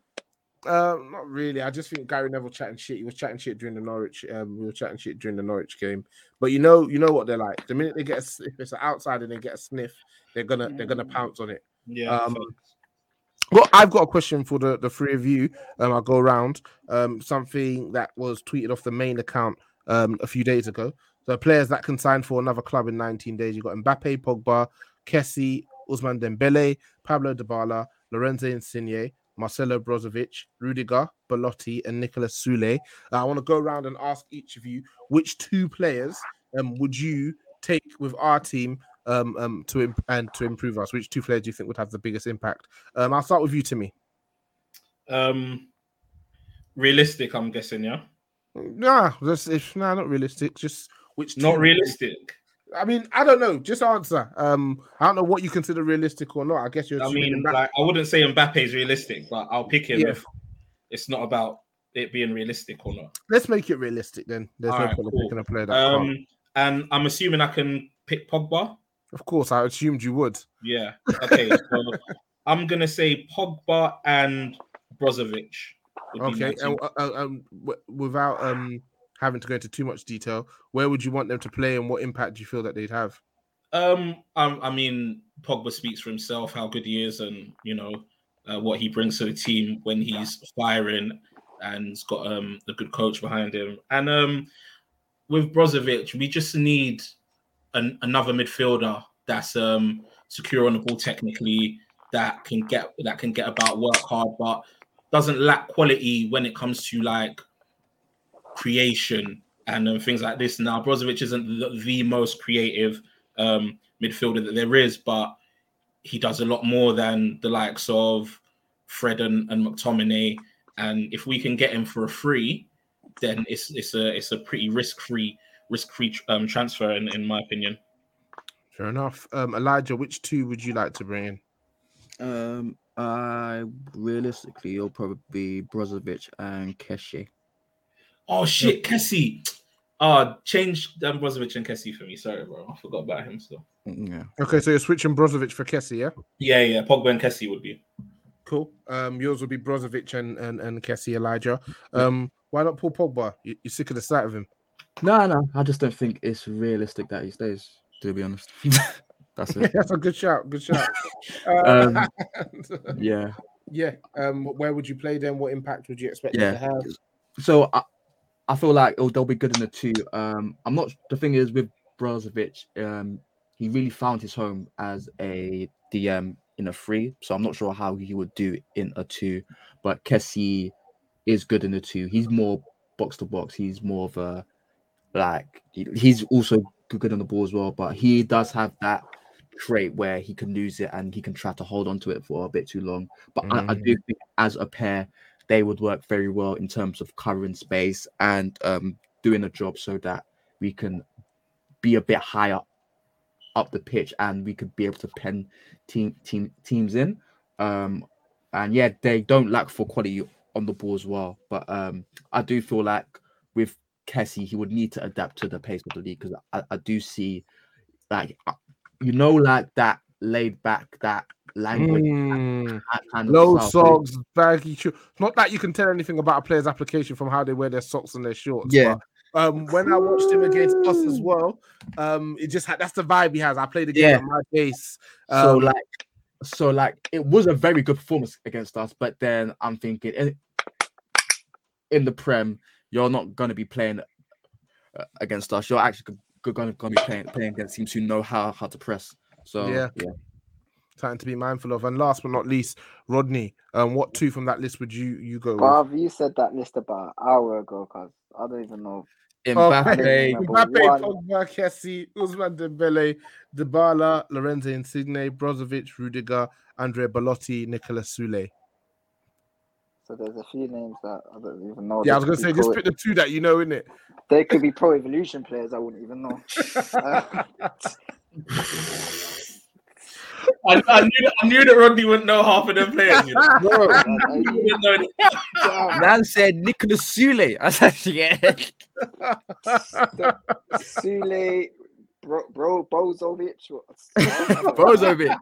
uh, not really. I just think Gary Neville chatting shit. He was chatting shit during the Norwich. Um, we were chatting shit during the Norwich game. But you know, you know what they're like. The minute they get a, s- if it's an outsider, they get a sniff, they're gonna they're gonna pounce on it. Yeah. Um, Well, I've got a question for the, the three of you. Um, I'll go around. Um, something that was tweeted off the main account um a few days ago. So players that can sign for another club in 19 days. You've got Mbappe, Pogba, Kessie, Ousmane Dembele, Pablo Dybala, Lorenzo Insigne, Marcelo Brozovic, Rudiger, Belotti, and Niklas Sule. I want to go around and ask each of you which two players um would you take with our team um, um to imp- and to improve us? Which two players do you think would have the biggest impact? Um, I'll start with you, Timmy. um, realistic, I'm guessing. Yeah. Nah, that's if nah, not realistic. Just which Not realistic. I mean, I don't know. Just answer. Um, I don't know what you consider realistic or not. I guess you're. I mean, Mbappe- like, I wouldn't say Mbappe is realistic, but I'll pick him Yeah. if it's not about it being realistic or not. let's make it realistic then. There's no Alright, point in cool. picking a player that can't. Um, and I'm assuming I can pick Pogba. Of course, I assumed you would. Yeah. Okay. so I'm gonna say Pogba and Brozovic. would be my Okay, and, uh, uh, um, w- without um having to go into too much detail, where would you want them to play, and what impact do you feel that they'd have? Um, I, I mean, Pogba speaks for himself, how good he is, and you know uh, what he brings to the team when he's firing, and he's got um a good coach behind him. And um, with Brozovic, we just need an, another midfielder that's um secure on the ball technically, that can get that can get about, work hard, but doesn't lack quality when it comes to like creation and um, things like this. Now, Brozovic isn't the, the most creative um, midfielder that there is, but he does a lot more than the likes of Fred and, and McTominay. And if we can get him for a free, then it's it's a it's a pretty risk free risk free um, transfer in, in my opinion. Fair enough. Um, Elijah, which two would you like to bring in? Um, I realistically, it'll probably be Brozovic and Kessie. Oh shit, Kessie. Oh, change um, Brozovic and Kessie for me. Sorry, bro. I forgot about him still. Yeah. Okay, so you're switching Brozovic for Kessie, yeah? Yeah, yeah. Pogba and Kessie would be. Cool. Um, yours would be Brozovic and and, and Kessie Elijah. Um, why not Paul Pogba? You, you're sick of the sight of him. No, no, I just don't think it's realistic that he stays. To be honest, that's it. That's a good shout. Good shout. Uh, Yeah. yeah. Um, where would you play them? What impact would you expect them Yeah. to have? So I, I feel like it'll, they'll be good in the two. Um, I'm not. The thing is with Brozovic, um, he really found his home as a DM in a three. So I'm not sure how he would do in a two. But Kessie is good in the two. He's more box to box. He's more of a like. He's also good on the ball as well. But he does have that trait where he can lose it and he can try to hold on to it for a bit too long. But I, I do think as a pair, they would work very well in terms of covering space and um, doing a job so that we can be a bit higher up the pitch and we could be able to pen team team teams in. Um, and yeah, they don't lack for quality on the ball as well. But um, I do feel like with Kessie, he would need to adapt to the pace of the league because I, I do see like uh, you know like that laid back that language Mm. that kind of Low socks, baggy shoes. Not that you can tell anything about a player's application from how they wear their socks and their shorts. Yeah. but, um, when I watched him against us as well, um, it just had that's the vibe he has. I played the game Yeah. at my pace. so Um, like so like it was a very good performance against us but then i'm thinking in, in the prem you're not going to be playing uh, against us you're actually going to be playing playing against teams who know how how to press so Yeah. yeah something to be mindful of. And last but not least, Rodney. Um, what two from that list would you you go with? Bruv, you said that list about an hour ago, cause I don't even know. Mbappe, Okay. Mbappe, Pogba, Kessie, Ousmane Dembele, Dybala, Lorenzo Insigne, Brozovic, Rudiger, Andre Belotti, Niklas Sule. So there's a few names that I don't even know. Yeah, I was gonna say just pro- pick the two that you know, innit? They could be pro evolution players. I wouldn't even know. Uh, I, I knew that, I knew that Rodney wouldn't know half of them players. You know? Bro, know man said Niklas Sule. I said, yeah. Sule, Bro, Bro, Brozovic. what- Brozovic.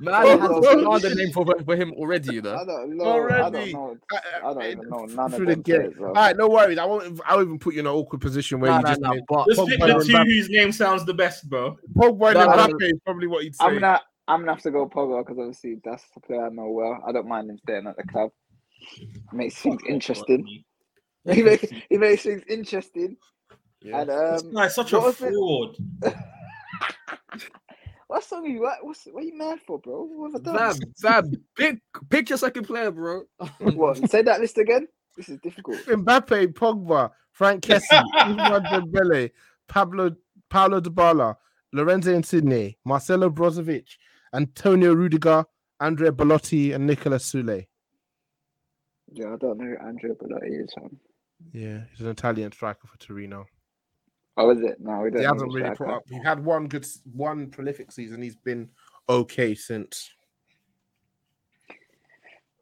Man has Brozovic. another name for, for him already, you know. I don't know. Already. I don't know. I don't even know none of Through the them gate. players. All right, no worries. I won't. I won't even put you in an awkward position where Nah, you nah, just nah, name but Just pick the two whose name sounds the best, bro. Pogba and No, no, Mbappe is probably what you'd say. I'm gonna I'm gonna have to go Pogba because obviously that's the player I know well. I don't mind him staying at the club. Makes things interesting. he makes he makes things interesting. Yeah. And This um, guy's such a what fraud. what song are you what, what's what are you mad for, bro? What have I Fam, done? fam, pick, pick your second player, bro. what? Say that list again. This is difficult. Mbappe, Pogba, Franck Kessie, Ousmane Dembele, Pablo Paulo Dybala, Lorenzo Insigne, Marcelo Brozovic, Antonio Rudiger, Andrea Belotti, and Niklas Sule. Yeah, I don't know who Andrea Belotti is. Um, Yeah, he's an Italian striker for Torino. Oh, is it? No, we don't. He hasn't really put up. He had one good, one prolific season. He's been okay since.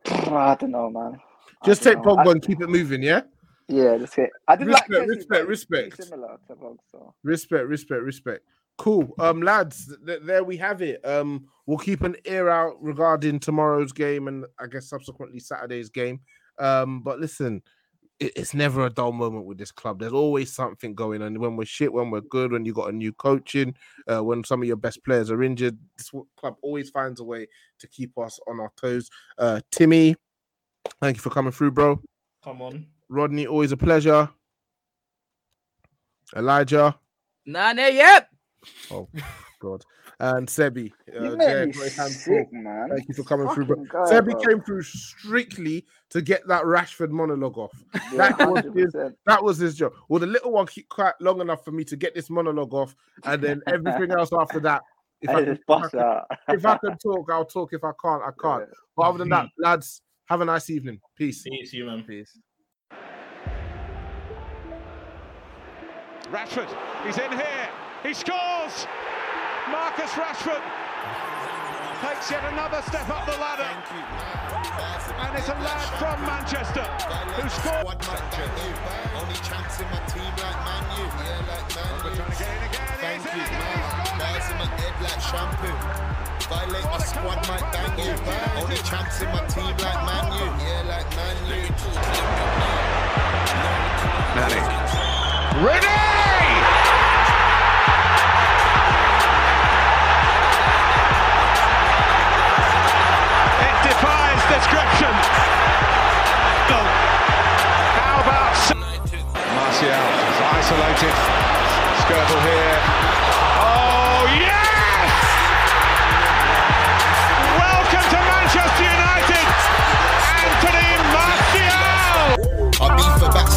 I don't know, man. Just take know. I- and keep it moving. Yeah, yeah, just get. I did Respect, like respect, but he's pretty respect. Similar to Pogba, so. respect, respect, respect. Cool, um, lads. Th- th- there we have it. Um, we'll keep an ear out regarding tomorrow's game and I guess subsequently Saturday's game. Um, but listen, it, it's never a dull moment with this club. There's always something going on. When we're shit, when we're good, when you got a new coaching, uh, when some of your best players are injured, this club always finds a way to keep us on our toes. Uh, Timi, thank you for coming through, bro. Come on. Rodney, always a pleasure. Elijah, Nah, nah, yep. oh God, and Sebby. You Uh, made Jay, me great hand sick, Thank you for coming through, bro. Fucking guy, Sebby bro. came through strictly to get that Rashford monologue off. Yeah, That was his, that was his job. Well, the little one keep quite long enough for me to get this monologue off, and then everything else after that. If I, I can, just bust out. if I can talk, I'll talk. If I can't, I can't. But other than that, lads, have a nice evening. Peace. See you, man. Peace. Rashford, he's in here. He scores. Marcus Rashford takes yet another step up the ladder. And it's a lad from Manchester who scored. Squad might you. Only chance in my team like Man U. Yeah, like Man U. Trying to get in again. Thank you, again. man. He's in my head like shampoo. Violate my squad might bang you. Only chance in my team like Man U. Yeah, like Man U. It description. How about Martial is isolated. Skirtle here. Oh yes! Welcome to Manchester United, Anthony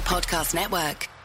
Podcast Network.